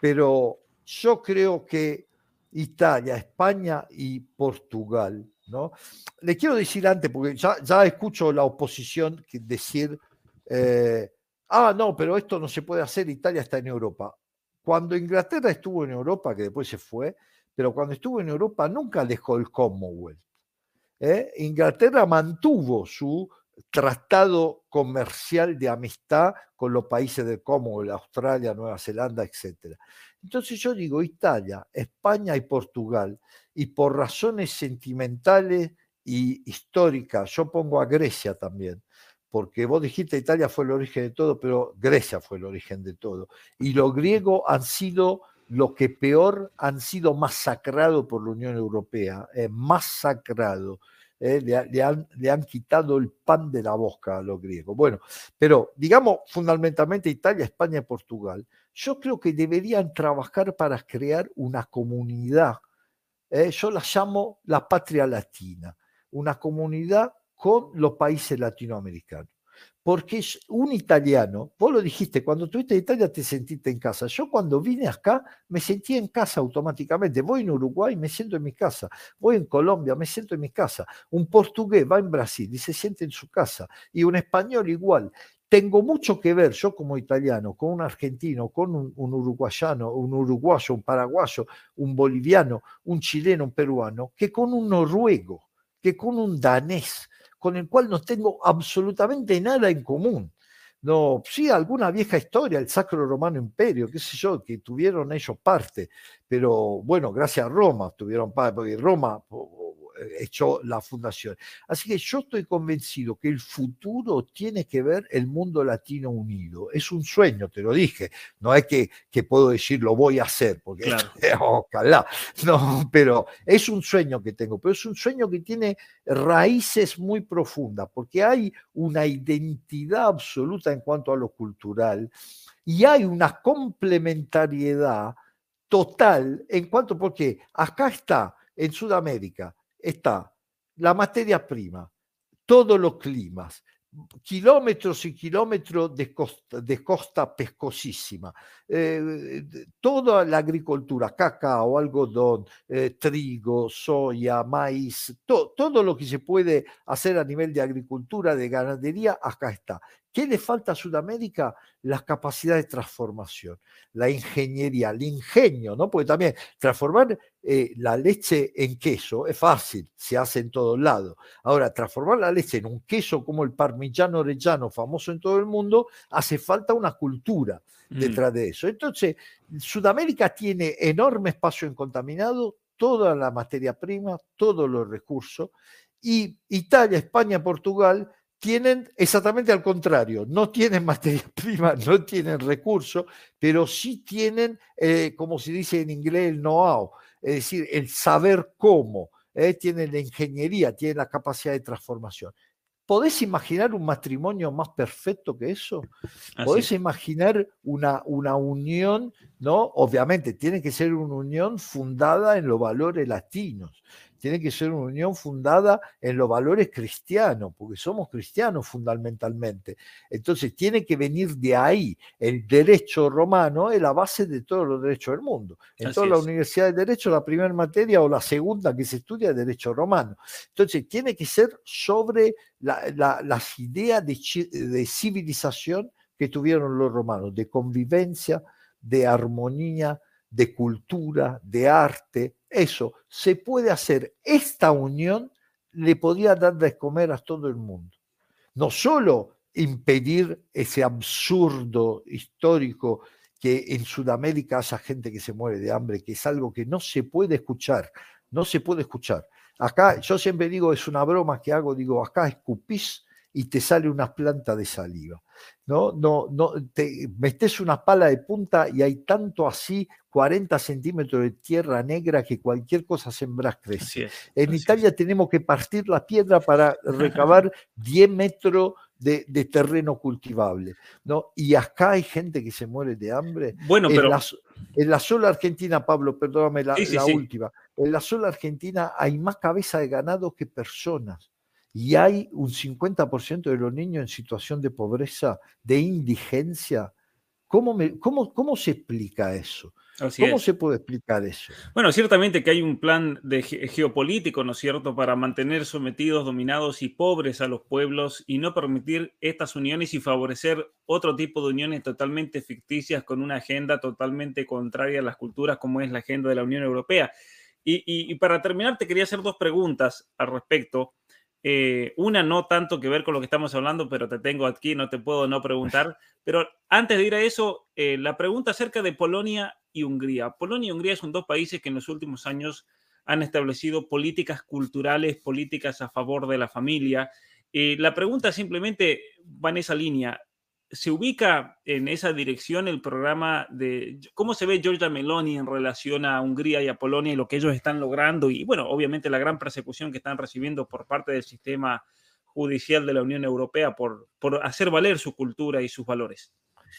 pero yo creo que Italia, España y Portugal, ¿no? Le quiero decir antes, porque ya, escucho la oposición decir, eh, ah, no, pero esto no se puede hacer, Italia está en Europa. Cuando Inglaterra estuvo en Europa, que después se fue, pero cuando estuvo en Europa nunca dejó el Commonwealth. ¿eh? Inglaterra mantuvo su tratado comercial de amistad con los países del Commonwealth, Australia, Nueva Zelanda, etc. Entonces yo digo Italia, España y Portugal, y por razones sentimentales y históricas, yo pongo a Grecia también, porque vos dijiste Italia fue el origen de todo, pero Grecia fue el origen de todo. Y los griegos han sido lo que peor han sido masacrados por la Unión Europea, eh, masacrado. Eh, le, han, le, han, quitado el pan de la boca a los griegos. Bueno, pero digamos fundamentalmente Italia, España y Portugal, yo creo que deberían trabajar para crear una comunidad, eh, yo la llamo la patria latina, una comunidad con los países latinoamericanos porque un italiano, vos lo dijiste, cuando estuviste en Italia te sentiste en casa. Yo cuando vine acá me sentí en casa automáticamente. Voy en Uruguay, me siento en mi casa. Voy en Colombia, me siento en mi casa. Un portugués va en Brasil y se siente en su casa. Y un español igual. Tengo mucho que ver, yo como italiano, con un argentino, con un, uruguayano, un uruguayo, un paraguayo, un boliviano, un chileno, un peruano, que con un noruego, que con un danés con el cual no tengo absolutamente nada en común. No, sí, alguna vieja historia, el Sacro Romano Imperio, qué sé yo, que tuvieron ellos parte, pero bueno, gracias a Roma tuvieron parte, porque Roma hecho la fundación. Así que yo estoy convencido que el futuro tiene que ver el mundo latino unido. Es un sueño, te lo dije. No es que, que puedo decir lo voy a hacer, porque ojalá. No, pero es un sueño que tengo, pero es un sueño que tiene raíces muy profundas, porque hay una identidad absoluta en cuanto a lo cultural y hay una complementariedad total en cuanto, porque acá está en Sudamérica está la materia prima, todos los climas, kilómetros y kilómetros de costa, pescosísima, eh, toda la agricultura, cacao, algodón, eh, trigo, soya, maíz, todo lo que se puede hacer a nivel de agricultura, de ganadería, acá está. ¿Qué le falta a Sudamérica? La capacidad de transformación, la ingeniería, el ingenio, ¿no? Porque también transformar eh, la leche en queso es fácil, se hace en todos lados. Ahora, transformar la leche en un queso como el parmigiano orellano, famoso en todo el mundo, hace falta una cultura mm. detrás de eso. Entonces, Sudamérica tiene enorme espacio incontaminado, toda la materia prima, todos los recursos, y Italia, España, Portugal tienen exactamente al contrario, no tienen materia prima, no tienen recursos, pero sí tienen, eh, como se dice en inglés, el know-how, es decir, el saber cómo, eh, tienen la ingeniería, tienen la capacidad de transformación. ¿Podés imaginar un matrimonio más perfecto que eso? ¿Podés imaginar una, una unión? ¿no? Obviamente, tiene que ser una unión fundada en los valores latinos tiene que ser una unión fundada en los valores cristianos, porque somos cristianos fundamentalmente. Entonces tiene que venir de ahí. El derecho romano es la base de todos los derechos del mundo. En toda la universidad de derecho, la primera materia o la segunda que se estudia es derecho romano. Entonces tiene que ser sobre las ideas de, de civilización que tuvieron los romanos, de convivencia, de armonía, de cultura, de arte, eso, se puede hacer. Esta unión le podía dar de comer a todo el mundo. No solo impedir ese absurdo histórico que en Sudamérica haya gente que se muere de hambre, que es algo que no se puede escuchar, no se puede escuchar. Acá, yo siempre digo, es una broma que hago, digo, acá escupís y te sale una planta de saliva. ¿no? No, no, te metes una pala de punta y hay tanto así, 40 centímetros de tierra negra que cualquier cosa sembras crece. en Italia tenemos que partir la piedra para recabar 10 metros de, terreno cultivable, ¿no? Y acá hay gente que se muere de hambre. Bueno, pero... En la, sola Argentina, Pablo, perdóname la, la última, en la sola Argentina hay más cabeza de ganado que personas y hay un 50% de los niños en situación de pobreza, de indigencia. ¿Cómo, me, cómo, cómo se explica eso? ¿Cómo se puede explicar eso? Bueno, ciertamente que hay un plan de geopolítico, ¿no es cierto?, para mantener sometidos, dominados y pobres a los pueblos y no permitir estas uniones y favorecer otro tipo de uniones totalmente ficticias con una agenda totalmente contraria a las culturas como es la agenda de la Unión Europea. Y, y para terminar, te quería hacer dos preguntas al respecto. Eh, una no tanto que ver con lo que estamos hablando, pero te tengo aquí, no te puedo no preguntar. Pero antes de ir a eso, eh, la pregunta acerca de Polonia y Hungría. Polonia y Hungría son dos países que en los últimos años han establecido políticas culturales, políticas a favor de la familia. Eh, la pregunta simplemente va en esa línea se ubica en esa dirección el programa de cómo se ve Giorgia Meloni en relación a Hungría y a Polonia y lo que ellos están logrando y bueno, obviamente la gran persecución que están recibiendo por parte del sistema judicial de la Unión Europea por, por hacer valer su cultura y sus valores.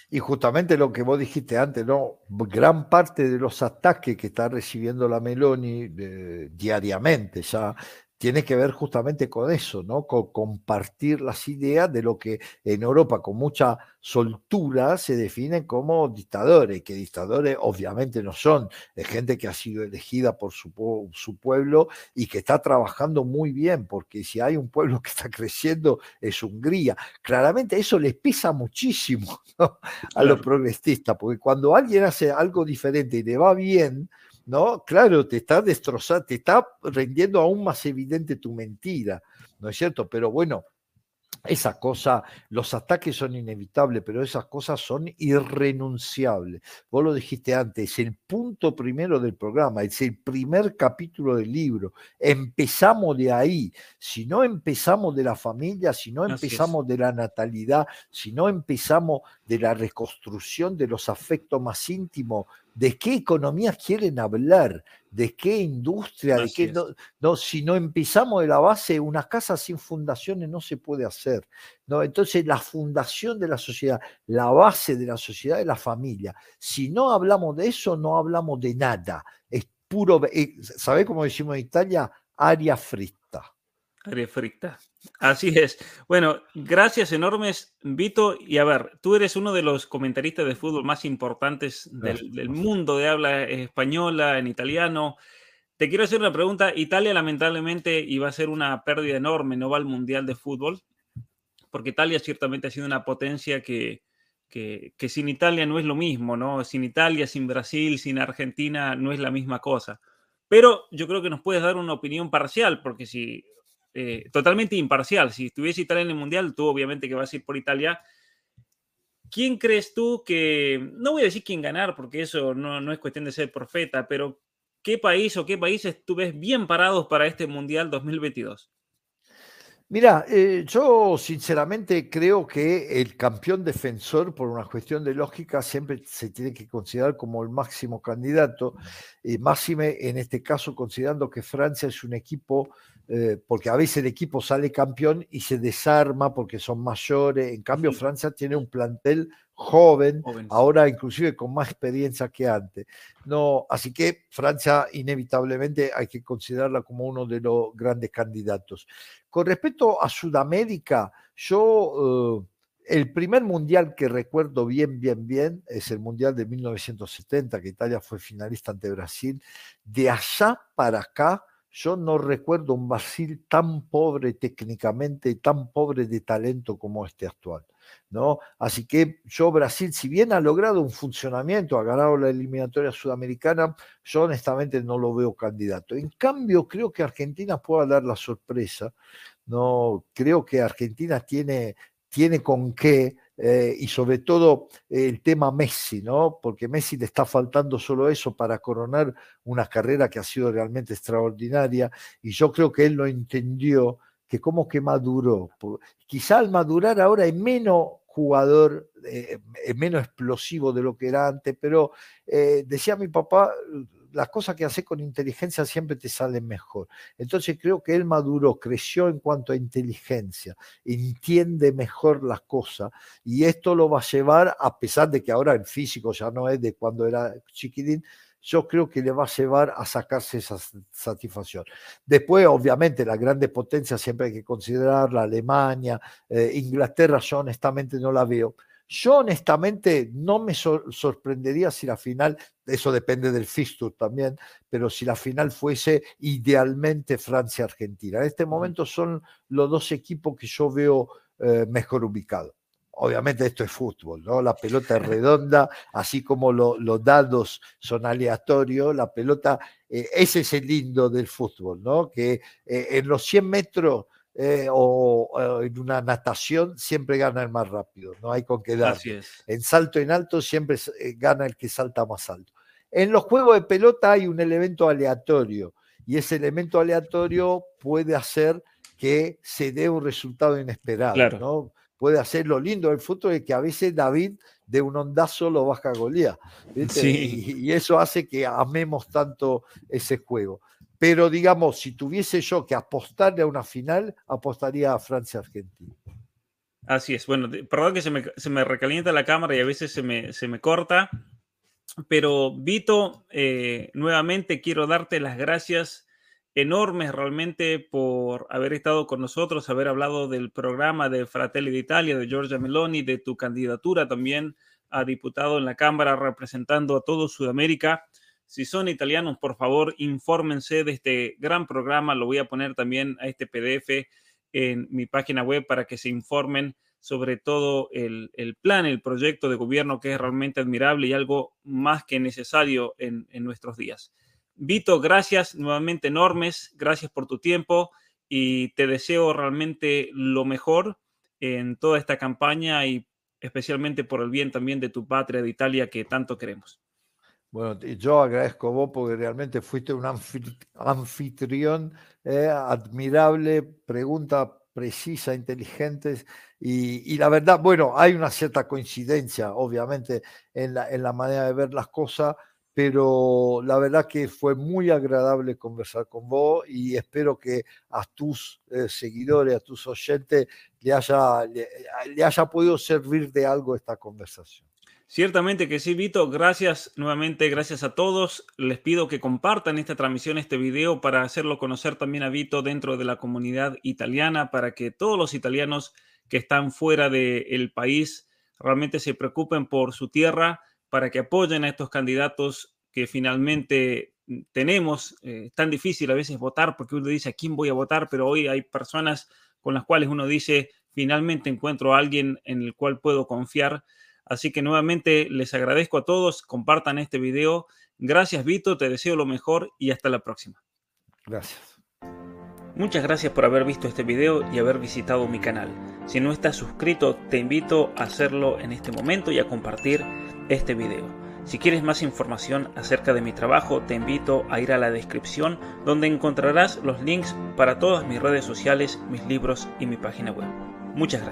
Y justamente lo que vos dijiste antes, ¿no? Gran parte de los ataques que está recibiendo la Meloni eh, diariamente ya tiene que ver justamente con eso, ¿no? Con compartir las ideas de lo que en Europa con mucha soltura se definen como dictadores, que dictadores obviamente no son, es gente que ha sido elegida por su, su pueblo y que está trabajando muy bien, porque si hay un pueblo que está creciendo es Hungría. Claramente eso les pesa muchísimo a los progresistas, porque cuando alguien hace algo diferente y le va bien, ¿no? Claro, te está destrozando, te está rendiendo aún más evidente tu mentira, ¿no es cierto? Pero bueno, esa cosa, los ataques son inevitables, pero esas cosas son irrenunciables. Vos lo dijiste antes, es el punto primero del programa, es el primer capítulo del libro. Empezamos de ahí. Si no empezamos de la familia, si no empezamos de la natalidad, si no empezamos de la reconstrucción de los afectos más íntimos, ¿de qué economía quieren hablar? ¿De qué industria? ¿De qué no, si no empezamos de la base, una casa sin fundaciones no se puede hacer. ¿no? Entonces, la fundación de la sociedad, la base de la sociedad es la familia. Si no hablamos de eso, no hablamos de nada. Es puro, eh, ¿sabés cómo decimos en Italia? Aria frita. Aria frita. Así es. Bueno, gracias enormes, Vito. Y a ver, tú eres uno de los comentaristas de fútbol más importantes del, mundo de habla española, en italiano. Te quiero hacer una pregunta. Italia lamentablemente iba a ser una pérdida enorme, no va al Mundial de Fútbol, porque Italia ciertamente ha sido una potencia que, que, que sin Italia no es lo mismo, ¿no? Sin Italia, sin Brasil, sin Argentina no es la misma cosa. Pero yo creo que nos puedes dar una opinión parcial, porque si eh, totalmente imparcial. Si estuviese Italia en el Mundial, tú obviamente que vas a ir por Italia. ¿Quién crees tú que, no voy a decir quién ganar, porque eso no, no es cuestión de ser profeta, pero qué país o qué países tú ves bien parados para este Mundial 2022? Mira, eh, yo sinceramente creo que el campeón defensor, por una cuestión de lógica, siempre se tiene que considerar como el máximo candidato, y máxime en este caso considerando que Francia es un equipo eh, porque a veces el equipo sale campeón y se desarma porque son mayores. En cambio, Francia tiene un plantel joven, ahora inclusive con más experiencia que antes. No, así que Francia inevitablemente hay que considerarla como uno de los grandes candidatos. Con respecto a Sudamérica, yo eh, el primer mundial que recuerdo bien, bien, bien es el mundial de 1970, que Italia fue finalista ante Brasil. De allá para acá, yo no recuerdo un Brasil tan pobre técnicamente, tan pobre de talento como este actual. ¿no? Así que yo Brasil, si bien ha logrado un funcionamiento, ha ganado la eliminatoria sudamericana, yo honestamente no lo veo candidato. En cambio, creo que Argentina pueda dar la sorpresa. No, creo que Argentina tiene, tiene con qué eh, y sobre todo el tema Messi, ¿no? Porque Messi le está faltando solo eso para coronar una carrera que ha sido realmente extraordinaria y yo creo que él lo entendió que como que maduró. Quizá al madurar ahora es menos jugador, eh, es menos explosivo de lo que era antes, pero eh, decía mi papá, las cosas que hace con inteligencia siempre te salen mejor. Entonces creo que él maduró, creció en cuanto a inteligencia, entiende mejor las cosas y esto lo va a llevar, a pesar de que ahora el físico ya no es de cuando era chiquitín, yo creo que le va a llevar a sacarse esa satisfacción. Después, obviamente, la grande potencia siempre hay que considerar la Alemania, eh, Inglaterra, yo honestamente no la veo. Yo honestamente no me sorprendería si la final, eso depende del fixture también, pero si la final fuese idealmente Francia-Argentina. En este momento son los dos equipos que yo veo eh, mejor ubicados. Obviamente esto es fútbol, ¿no? La pelota es redonda, así como los dados son aleatorios, la pelota, eh, ese es el lindo del fútbol, ¿no? Que eh, en los 100 metros eh, o, en una natación siempre gana el más rápido, no hay con qué dar. En salto en alto siempre eh, gana el que salta más alto. En los juegos de pelota hay un elemento aleatorio y ese elemento aleatorio puede hacer que se dé un resultado inesperado. ¿no? Puede hacer lo lindo del fútbol es que a veces David de un ondazo lo baja a Golía. y, eso hace que amemos tanto ese juego. Pero digamos, si tuviese yo que apostarle a una final, apostaría a Francia-Argentina. Así es. Bueno, perdón que se me, recalienta la cámara y a veces se me, se me corta. Pero Vito, eh, nuevamente quiero darte las gracias enormes realmente por haber estado con nosotros, haber hablado del programa de Fratelli d'Italia, de Giorgia Meloni, de tu candidatura también a diputado en la Cámara representando a todo Sudamérica. Si son italianos, por favor, infórmense de este gran programa. Lo voy a poner también a este PDF en mi página web para que se informen sobre todo el, plan, el proyecto de gobierno que es realmente admirable y algo más que necesario en, en nuestros días. Vito, gracias nuevamente enormes, gracias por tu tiempo y te deseo realmente lo mejor en toda esta campaña y especialmente por el bien también de tu patria de Italia que tanto queremos. Bueno, yo agradezco a vos porque realmente fuiste un anfitrión eh, admirable, pregunta precisa, inteligentes y, la verdad, bueno, hay una cierta coincidencia, obviamente, en la, en la manera de ver las cosas, pero la verdad que fue muy agradable conversar con vos y espero que a tus eh, seguidores, a tus oyentes, le haya, le haya podido servir de algo esta conversación. Ciertamente que sí, Vito. Gracias nuevamente, gracias a todos. Les pido que compartan esta transmisión, este video, para hacerlo conocer también a Vito dentro de la comunidad italiana, para que todos los italianos que están fuera del país realmente se preocupen por su tierra, para que apoyen a estos candidatos que finalmente tenemos. Eh, es tan difícil a veces votar porque uno dice a quién voy a votar, pero hoy hay personas con las cuales uno dice finalmente encuentro a alguien en el cual puedo confiar Así que nuevamente les agradezco a todos, compartan este video. Gracias Vito, te deseo lo mejor y hasta la próxima. Gracias. Muchas gracias por haber visto este video y haber visitado mi canal. Si no estás suscrito, te invito a hacerlo en este momento y a compartir este video. Si quieres más información acerca de mi trabajo, te invito a ir a la descripción donde encontrarás los links para todas mis redes sociales, mis libros y mi página web. Muchas gracias.